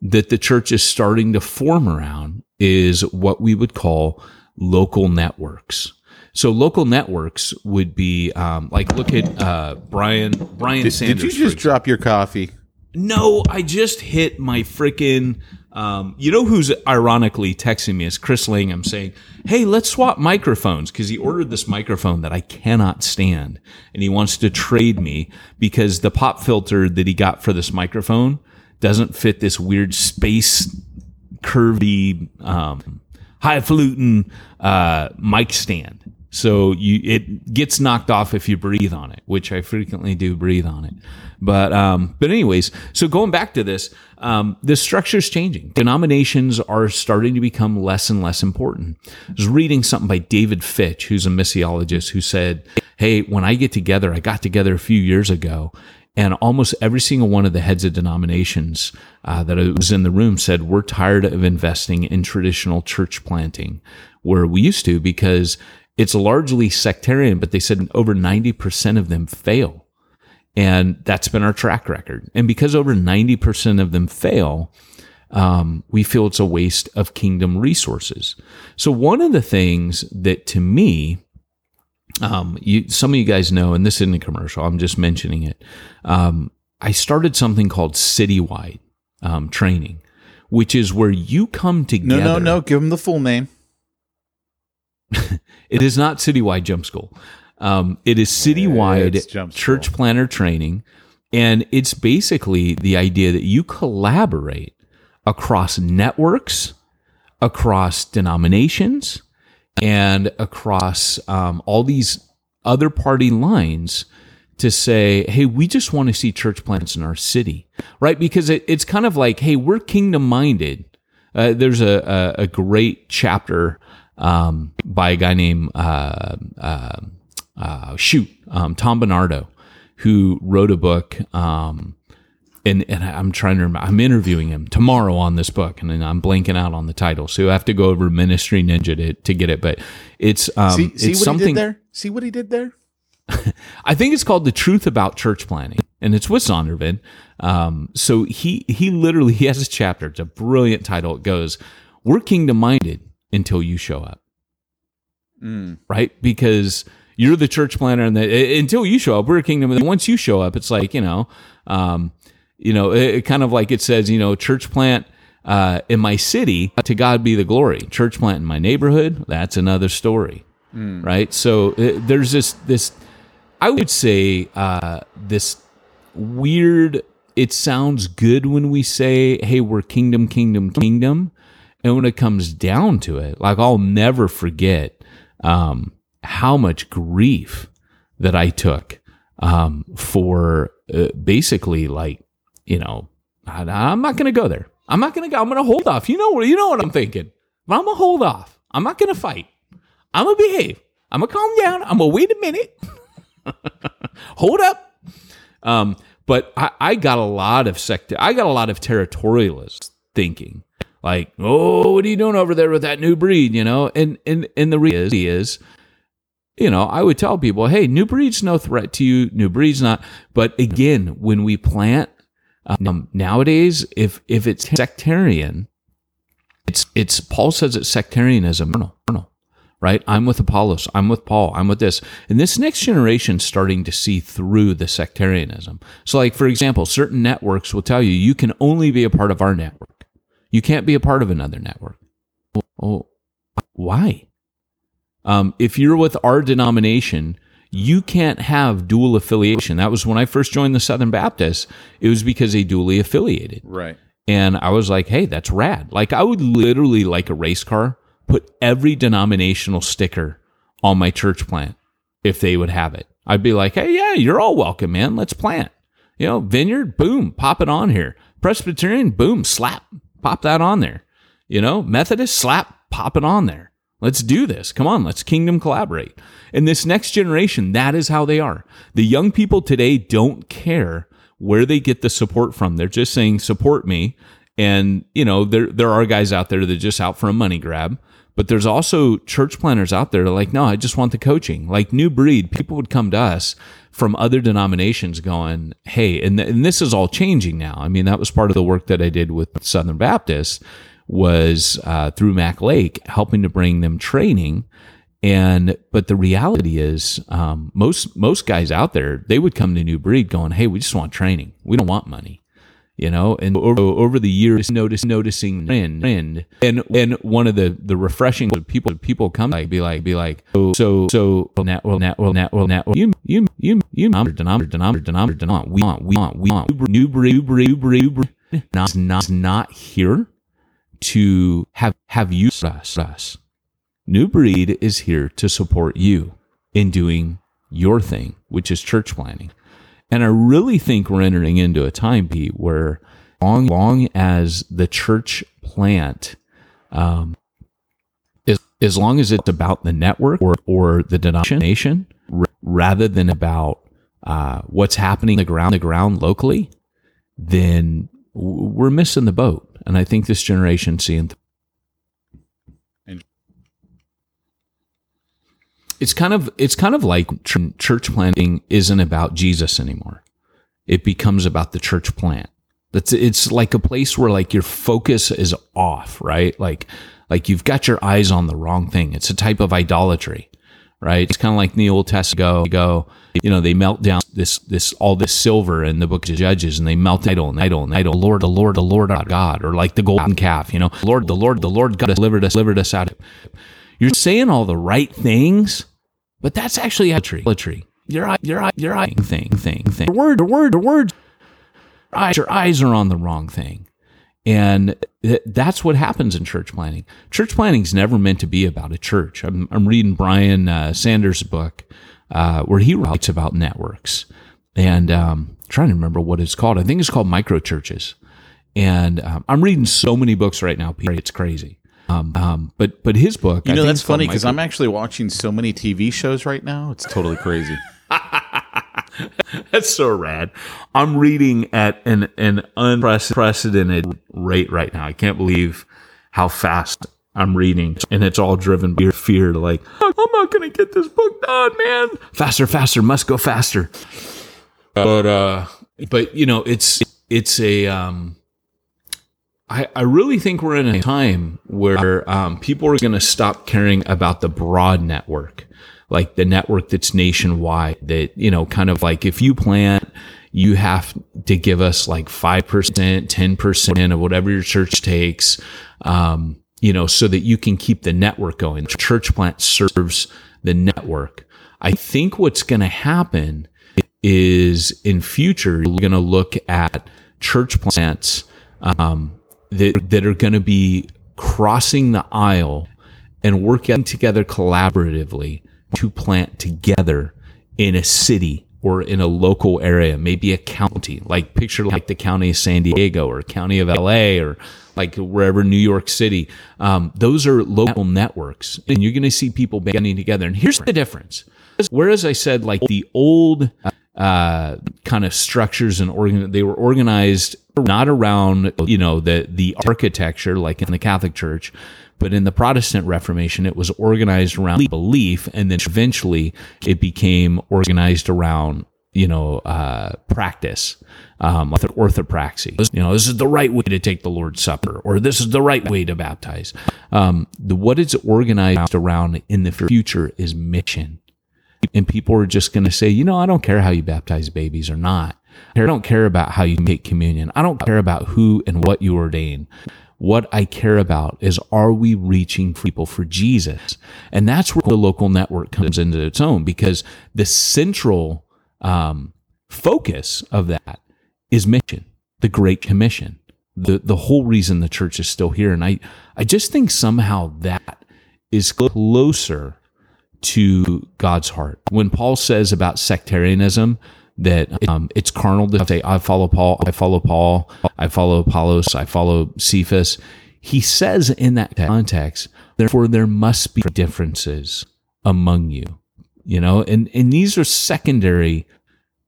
that the church is starting to form around is what we would call local networks. So local networks would be um, like look at uh, Brian Brian Did, Sanders. did you just drop your coffee? No, I just hit my freaking. Um, you know who's ironically texting me is Chris Langham saying, "Hey, let's swap microphones," because he ordered this microphone that I cannot stand, and he wants to trade me because the pop filter that he got for this microphone doesn't fit this weird space curvy um, highfalutin uh, mic stand. So you it gets knocked off if you breathe on it, which I frequently do breathe on it. But um, but anyways, so going back to this, um, the structure is changing. Denominations are starting to become less and less important. I was reading something by David Fitch, who's a missiologist, who said, "Hey, when I get together, I got together a few years ago, and almost every single one of the heads of denominations uh, that was in the room said, We're tired of investing in traditional church planting where we used to because it's largely sectarian, but they said over 90% of them fail. And that's been our track record. And because over 90% of them fail, um, we feel it's a waste of kingdom resources. So, one of the things that to me, um, you, some of you guys know, and this isn't a commercial, I'm just mentioning it. Um, I started something called Citywide um, Training, which is where you come together. No, no, no. Give them the full name. it is not Citywide Jump School. Um, it is Citywide It's Church. Planter Training. And it's basically the idea that you collaborate across networks, across denominations, and across um, all these other party lines to say, hey, we just want to see church plants in our city, right? Because it, it's kind of like, hey, we're kingdom minded. Uh, there's a, a, a great chapter um, by a guy named uh, uh, uh, shoot um, Tom Bennardo, who wrote a book. Um, and, and I'm trying to remember. I'm interviewing him tomorrow on this book, and then I'm blanking out on the title. So I have to go over Ministry Ninja to, to get it. But it's um, see, see it's what something. he did there? See what he did there? I think it's called the truth about church planting, and it's with Zondervan. Um, so he he literally he has a chapter. It's a brilliant title. It goes, "We're kingdom minded until you show up." Right, because you're the church planter, and the, until you show up, we're a kingdom. And once you show up, it's like you know, um, you know, it, it kind of like it says, you know, church plant. Uh, in my city, to God be the glory. Church plant in my neighborhood, that's another story, right? So uh, there's this this I would say uh, this weird. It sounds good when we say, "Hey, we're kingdom, kingdom, kingdom," and when it comes down to it, like I'll never forget um, how much grief that I took um, for uh, basically like you know I, I'm not going to go there. I'm not going to go. I'm going to hold off. You know what? You know what I'm thinking. But I'm going to hold off. I'm not going to fight. I'm going to behave. I'm going to calm down. I'm going to wait a minute hold up. Um, but I, I got a lot of sect. I got a lot of territorialist thinking, like, "Oh, what are you doing over there with that new breed?" You know, and and and the reality is, you know, I would tell people, "Hey, new breed's no threat to you. New breed's not." But again, when we plant um, nowadays, if if it's sectarian, it's it's Paul says it's sectarianism. Right? I'm with Apollos. I'm with Paul. I'm with this. And this next generation starting to see through the sectarianism. So, like, for example, certain networks will tell you you can only be a part of our network. You can't be a part of another network. Oh, why? Um, if you're with our denomination, you can't have dual affiliation. That was when I first joined the Southern Baptists. It was because they dually affiliated. Right. And I was like, hey, that's rad. Like, I would literally, like a race car, put every denominational sticker on my church plant if they would have it. I'd be like, hey, yeah, you're all welcome, man. Let's plant. You know, vineyard, boom, pop it on here. Presbyterian, boom, slap, pop that on there. You know, Methodist, slap, pop it on there. Let's do this. Come on, let's kingdom collaborate. And this next generation, that is how they are. The young people today don't care where they get the support from. They're just saying, support me. And, you know, there, there are guys out there that are just out for a money grab. But there's also church planters out there that are like, no, I just want the coaching. Like New Breed, people would come to us from other denominations going, hey, and, th- and this is all changing now. I mean, that was part of the work that I did with Southern Baptists was uh, through Mac Lake, helping to bring them training. And but the reality is, um, most most guys out there, they would come to New Breed going, "Hey, we just want training. We don't want money." You know and over, over the years notice noticing trend and and and one of the the refreshing people people come like be like be like oh so so well nat well nat well nat well you you you you denominator denominator denominator denominator we want we want we want new breed new new not not not here to have have you us us new breed is here to support you in doing your thing which is church planting and I really think we're entering into a time, Pete, where long, long as the church plant, um, is, as long as it's about the network or, or the denomination r- rather than about uh, what's happening the ground, the ground locally, then we're missing the boat. And I think this generation seeing. It's kind of it's kind of like ch- church planting isn't about Jesus anymore. It becomes about the church plant. That's it's like a place where like your focus is off, right? Like like you've got your eyes on the wrong thing. It's a type of idolatry, right? It's kind of like in the Old Testament. Go, go, you know, they melt down this this all this silver in the book of Judges, and they melt idol and idol and idol. Lord, the Lord, the Lord our God, or like the golden calf, you know, Lord, the Lord, the Lord God delivered us, delivered us out. You're saying all the right things, but that's actually idolatry. Your eye, your eye, your eye thing, thing, thing. Word, word, word. Your eyes are on the wrong thing. And th- that's what happens in church planting. Church planting is never meant to be about a church. I'm, I'm reading Brian uh, Sanders' book uh, where he writes about networks. And um, trying to remember what it's called. I think it's called micro churches. And um, I'm reading so many books right now, Peter. It's crazy. Um, um, but but his book, You I know, think that's funny because I'm actually watching so many TV shows right now. It's totally crazy. That's so rad. I'm reading at an an unprecedented rate right now. I can't believe how fast I'm reading, and it's all driven by fear. Like I'm not going to get this book done, man. Faster, faster, must go faster. But uh, but you know, it's it's a um. I, I really think we're in a time where um, people are going to stop caring about the broad network, like the network that's nationwide. That you know, kind of like if you plant, you have to give us like five percent, ten percent of whatever your church takes, um, you know, so that you can keep the network going. Church plant serves the network. I think what's going to happen is in future you're going to look at church plants um, that that are going to be crossing the aisle and working together collaboratively to plant together in a city or in a local area, maybe a county, like picture like the county of San Diego or county of LA or like wherever New York City. Um, those are local networks, and you're going to see people getting together. And here's the difference: whereas I said like the old uh, kind of structures and organ, they were organized not around you know the the architecture like in the Catholic Church, but in the Protestant Reformation, it was organized around belief, and then eventually it became organized around you know uh, practice, um, like orthopraxy. You know, this is the right way to take the Lord's Supper, or this is the right way to baptize. Um, the what it's organized around in the future is mission and people are just going to say, you know, I don't care how you baptize babies or not. I don't care about how you take communion. I don't care about who and what you ordain. What I care about is are we reaching people for Jesus? And that's where the local network comes into its own because the central um, focus of that is mission, the Great Commission, the the whole reason the church is still here. And I I just think somehow that is closer to God's heart. When Paul says about sectarianism that um, it's carnal to say, I follow Paul, I follow Paul, I follow Apollos, I follow Cephas, he says in that context, therefore there must be differences among you, you know, and, and these are secondary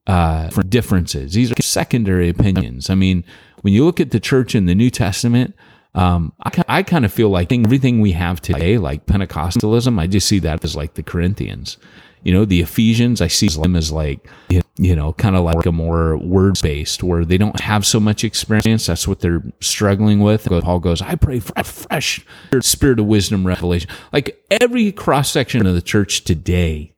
uh, differences. These are secondary opinions. I mean, when you look at the church in the New Testament, um, I, I kind of feel like everything we have today, like Pentecostalism, I just see that as like the Corinthians. You know, the Ephesians, I see them as like, you know, kind of like a more word based where they don't have so much experience. That's what they're struggling with. Paul goes, I pray for a fresh spirit of wisdom, revelation. Like every cross section of the church today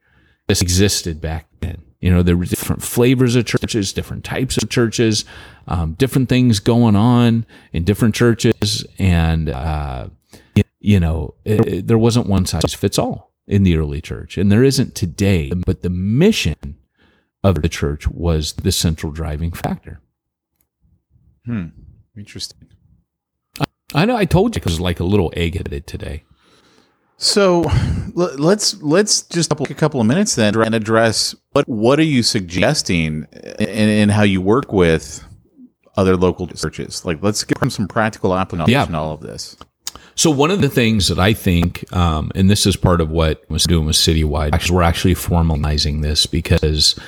this existed back then. You know, there were different flavors of churches, different types of churches, um, different things going on in different churches, and uh, you know, it, it- there wasn't one size fits all in the early church, and there isn't today. But the mission of the church was the central driving factor. Hmm. Interesting. I know I told you because it was like a little egg-headed today. So let's let's just take a couple of minutes then and address what what are you suggesting in, in how you work with other local churches? Like, let's get some practical application Yeah. all of this. So one of the things that I think, um, and this is part of what was doing with Citywide, actually, we're actually formalizing this because,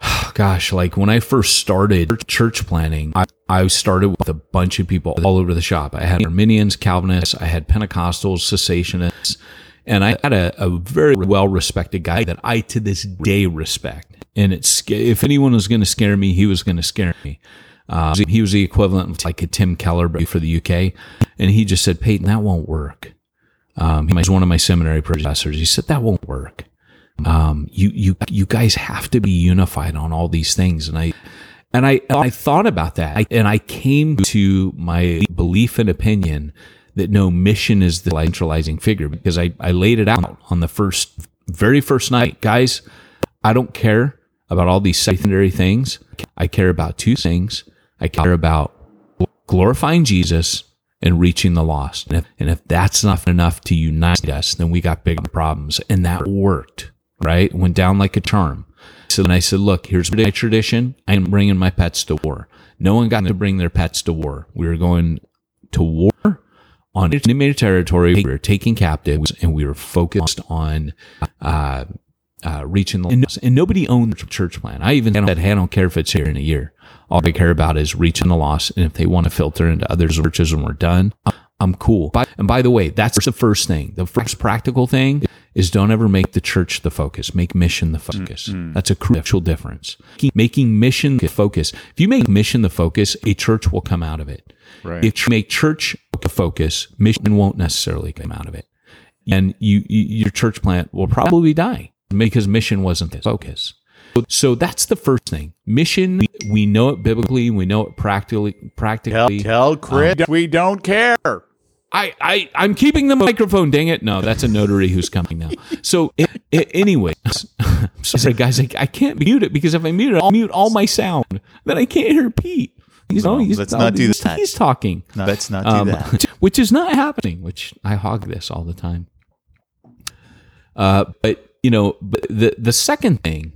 gosh, like when I first started church planting, I, I started with a bunch of people all over the shop. I had Arminians, Calvinists, I had Pentecostals, cessationists, and I had a, a very well respected guy that I to this day respect. And it's if anyone was going to scare me, he was going to scare me. Uh, he was the equivalent of like a Tim Keller for the UK, and he just said, "Peyton, that won't work." Um, he was one of my seminary professors. He said that won't work. Um, you you you guys have to be unified on all these things, and I and I I thought about that, I, and I came to my belief and opinion that no mission is the centralizing figure because I I laid it out on the first very first night, guys. I don't care about all these secondary things. I care about two things. I care about glorifying Jesus and reaching the lost. And if, and if that's not enough to unite us, then we got big problems. And that worked, right? Went down like a charm. So then I said, look, here's my tradition. I'm bringing my pets to war. No one got to bring their pets to war. We were going to war on enemy territory. We were taking captives and we were focused on, uh, uh, reaching the and, and nobody owned the church plan. I even said, hey, I don't care if it's here in a year. All I care about is reaching the lost. And if they want to filter into other churches when we're done, I'm cool. By, and by the way, that's the first thing. The first practical thing is don't ever make the church the focus. Make mission the focus. That's a crucial difference. Keep making mission the focus. If you make mission the focus, a church will come out of it. Right. If you make church the focus, mission won't necessarily come out of it. And you, you your church plant will probably die because mission wasn't the focus. So that's the first thing. Mission, we, we know it biblically, we know it practically. Practically, tell Chris we don't care. I, I, I'm keeping the microphone. Dang it! No, that's a notary who's coming now. So, i i anyways, sorry guys, I, I can't mute it because if I mute it, I'll mute all my sound. Then I can't hear Pete. He's, No, he's, let's not do he's, that. He's talking. No, let's not do Um, that. which is not happening. Which I hog this all the time. Uh, but you know, but the the second thing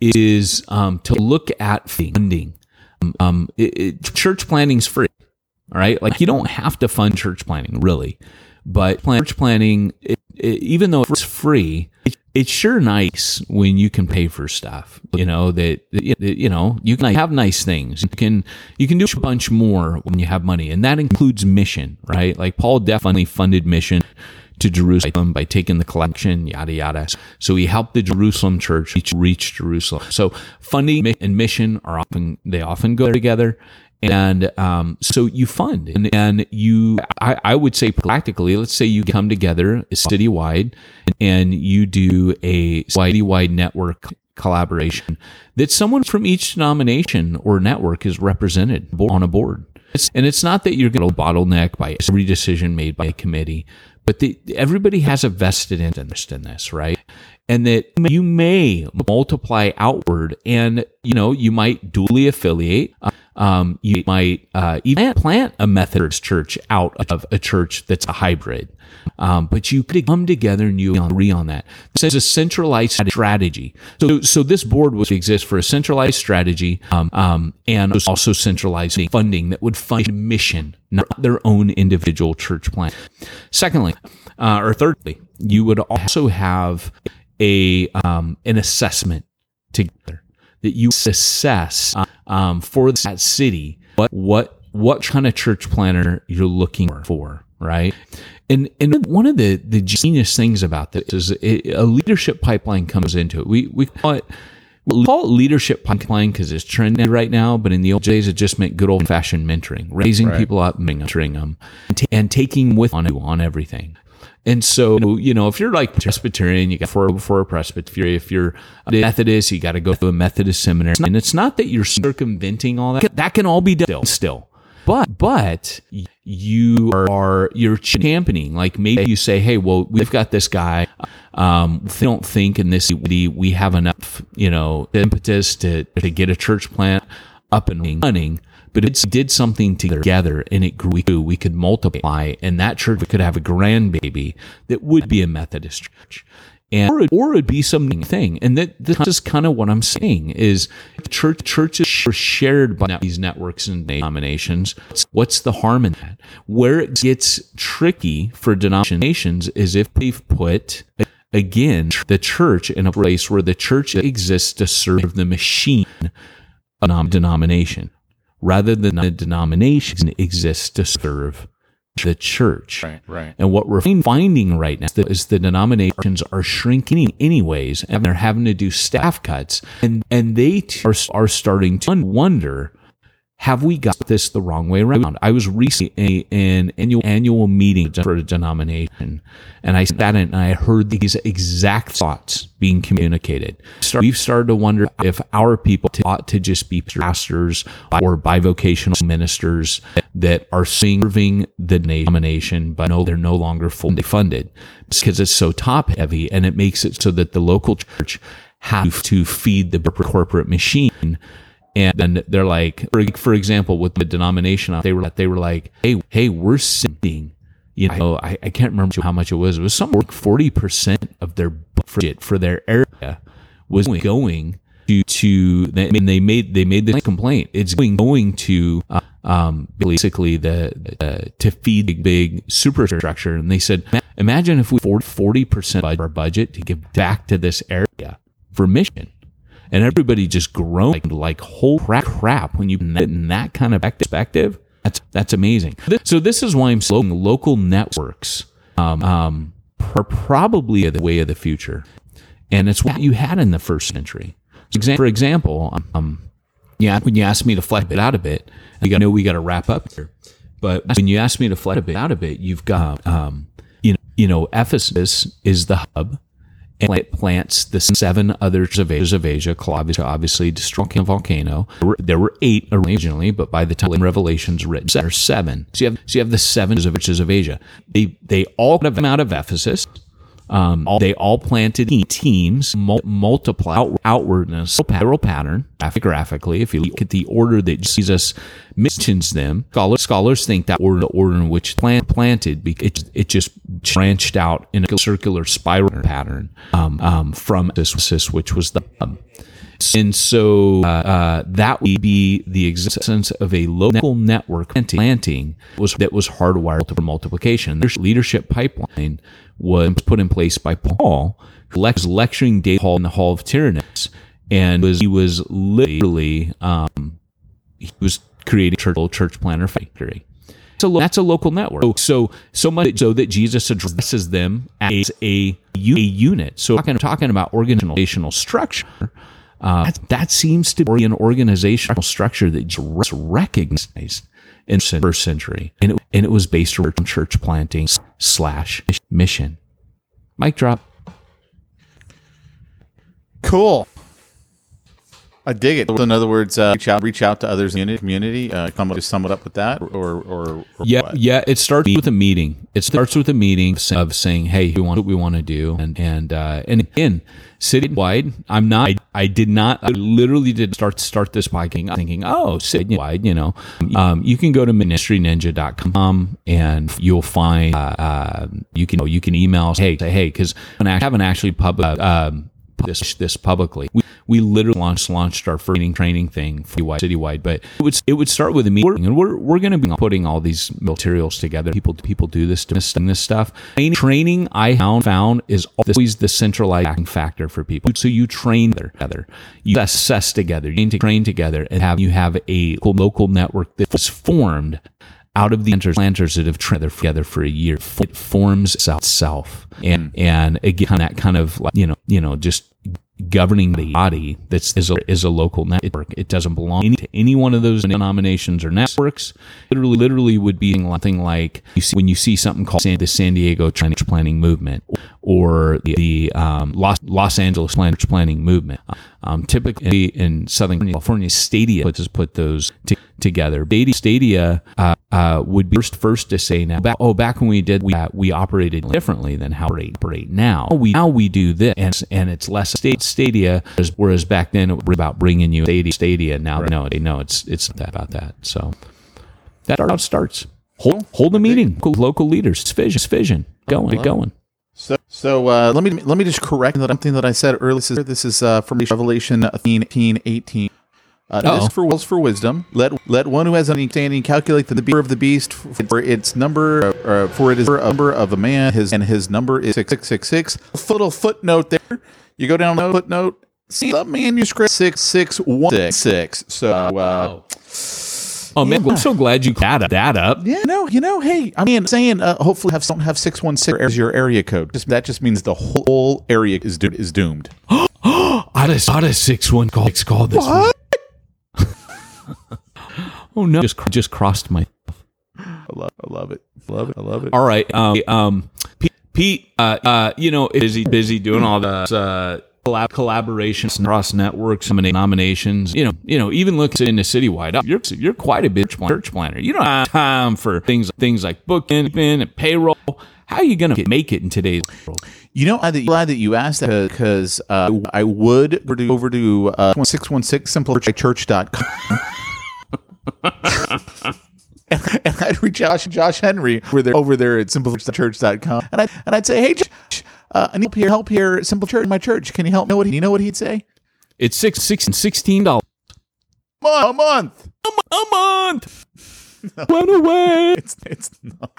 is um, to look at funding. Um, Um, it, it, church planting's free. All right, like you don't have to fund church planting really, but plan- church planting, it, even though it's free, it, it's sure nice when you can pay for stuff. You know that that, you know you can have nice things. You can you can do a bunch more when you have money, and that includes mission, right? Like Paul definitely funded mission to Jerusalem by taking the collection, yada yada. So he helped the Jerusalem church reach, reach Jerusalem. So funding and mission are often they often go together. And um, so you fund and, and you, I, I would say practically, let's say you come together citywide and you do a citywide network collaboration that someone from each denomination or network is represented on a board. It's, and it's not that you're going to bottleneck by every decision made by a committee, but the, everybody has a vested interest in this, right? And that you may multiply outward, and you know you might duly affiliate. Uh, Um, you might uh, even plant a Methodist church out of a church that's a hybrid. Um, but you could come together and you agree on that. This is a centralized strategy. So, so this board would exist for a centralized strategy um, um, and also centralizing funding that would fund mission, not their own individual church plan. Secondly, uh, or thirdly, you would also have a um, an assessment together that you assess um, for that city what what what kind of church planter you're looking for, right? And and one of the the genius things about this is it, a leadership pipeline comes into it. We we call it. We call it leadership pipeline because it's trendy right now, but in the old days, it just meant good old fashioned mentoring, raising people up, mentoring them, and, ta- and taking with on on everything. And so, you know, if you're like Presbyterian, you got for for a Presbyterian. If you're a Methodist, you got to go to a Methodist seminary. And it's not that you're circumventing all that. That can all be done still. But but you are you're championing. Like maybe you say, hey, well, we've got this guy. Um, they don't think in this city we have enough, you know, impetus to to get a church plant up and running but it did something together and it grew. We could multiply and that church could have a grandbaby that would be a Methodist church. And, or, or it'd be something. And that this is kind of what I'm saying is church, churches are shared by these networks and denominations. What's the harm in that? Where it gets tricky for denominations is if they've put again the church in a place where the church exists to serve the machine of denomination rather than a denomination exists to serve the church. Right, right. And what we're finding right now is the denominations are shrinking anyways, and they're having to do staff cuts, and and they are are starting to wonder. Have we got this the wrong way around? I was recently in an annual annual meeting for a denomination, and I sat in and I heard these exact thoughts being communicated. We've started to wonder if our people ought to just be pastors or bivocational ministers that are serving the denomination, but no, they're no longer fully funded because it's so top heavy and it makes it so that the local church have to feed the corporate machine and then they're like, for, for example, with the denomination, they were they were like, hey, hey, we're sending, you know, I, I can't remember how much it was. It was like forty percent of their budget for their area was going to to. I mean, they made they made this complaint. It's going going to uh, um, basically the uh, to feed big superstructure, and they said, imagine if we forty percent of our budget to give back to this area for mission and everybody just groaned like, whole crap, crap when you put in that kind of perspective. That's that's amazing. So this is why I'm saying local networks um, um, are probably the way of the future, and it's what you had in the first century. For example, um, yeah, when you asked me to flesh it out a bit, I know we got to wrap up here, but when you asked me to flesh it out a bit, you've got um, you know, you know, Ephesus is the hub and it plants the seven others of Asia, of Asia obviously destroying a volcano. There were, there were, eight originally, but by the time Revelation's written, there are seven. So you have, so you have the seven of Asia. They, they all come out of Ephesus. Um, all, they all planted teams, mul- multiply out, outward in spiral pattern, graphically. If you look at the order that Jesus mentions them, scholars, scholars think that order, the order in which plant planted, it, it just branched out in a circular spiral pattern um, um, from this, which was the um, and so uh, uh, that would be the existence of a local network planting was that was hardwired for multiplication. Their leadership pipeline was put in place by Paul, who was lecturing David Hall in the Hall of Tyrannus, and was he was literally um, he was creating church church planter factory. So that's a local network. So so much so that Jesus addresses them as a, a unit. So talking talking about organizational structure. Uh, that, that, seems to be an organizational structure that just recognized in the first century, and it, and it was based on church planting slash mission. Mic drop. Cool. I dig it. In other words, uh, reach out, reach out to others in the community. Uh, come up, sum it up with that, or or, or yeah, what? yeah. It starts with a meeting. It starts with a meeting of saying, "Hey, we want what we want to do," and and uh, and again, citywide. I'm not. I, I did not. I literally did start start this podcast thinking, "Oh, citywide." You know, um, you can go to ministryninja.com and you'll find. Uh, uh, you can you can email. Hey, say hey, because I haven't actually pub. Uh, um, this this publicly. We, we literally launched launched our first training thing citywide, citywide, but it would it would start with a meeting, and we're we're going to be putting all these materials together. People people do this this, this stuff. Training, training I found found is always the centralizing factor for people. So you train together, you assess together, you train together, and have you have a local network that was formed out of the planters that have trained together for a year. It forms itself, and and again that kind of like, you know you know just governing the body that's is a, is a local network. It doesn't belong to any one of those denominations or networks. Literally, literally would be something like you see when you see something called San, the San Diego Church Planting Movement or the, the um, Los, Los Angeles Church Planting Movement. Um, typically in Southern California, Stadia puts put those t- together. Stadia, Stadia uh, uh, would be first first to say now. Back, oh, back when we did, we uh, we operated differently than how we operate now. We now we do this, and, and it's less state Stadia, whereas back then it was about bringing you Stadia. Stadia. Now right. no, they know it's it's about that. So that's how it starts. Hold hold a meeting. Cool local leaders. It's vision. It's vision. Going. Going. So, so uh, let me let me just correct something that I said earlier. This is, this is uh, from Revelation 18, 18. Uh, ask for wills for wisdom. Let let one who has understanding calculate the number of the beast for its number. Uh, for it is a number of a man. His and his number is six six six six. Little footnote there. You go down the footnote. See the manuscript six six one six six. So. Uh, Oh man, yeah. I'm so glad you added that up. Yeah, no, you know, hey, I mean, saying uh, hopefully have some have six one six as your area code. Just, that just means the whole area is do- is doomed. of out of six one call six called this. What? Oh no, just just crossed my. I love, I love it, love it, I love it. All right, um, um, Pete, Pete uh, uh, you know, busy busy doing all this. Uh, collab- collaborations across networks, and nominations. You know, you know, even looking into citywide, you're you're quite a bit church planter. You don't have time for things things like booking and payroll. How are you going to make it in today's world? You know, I'm glad that you asked that because uh, I would go over to uh, 616 simplechurch.com. and, and I'd reach out to Josh Henry over there, over there at simplechurch.com. And, I, and I'd say, hey, Josh, uh, I need help here, help here, Simple Church, my church. Can you help? Know what you know what he'd say? It's six, six, sixteen dollars a month. A, month. a month. Run away. It's it's not.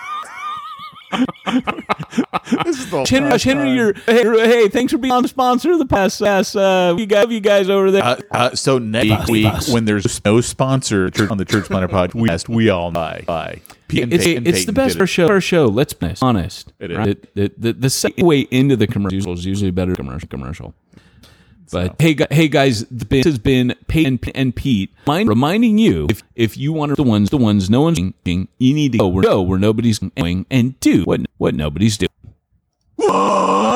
Henry, Henry, you're, hey, hey, thanks for being on the sponsor of the past. Past, uh, we got you guys over there. Uh, uh, so next week, when there's no sponsor on the Church Planter podcast, we all buy. buy. It's, it's the best for show. Our show. Let's be honest. It is. Right? The, the, the, the segue into the commercial is usually better commercial. Commercial. But so. hey, hey guys, this has been Peyton and Pete mind, reminding you if if you want the ones the ones no one's doing, you need to go where, go where nobody's going and do what what nobody's doing. What?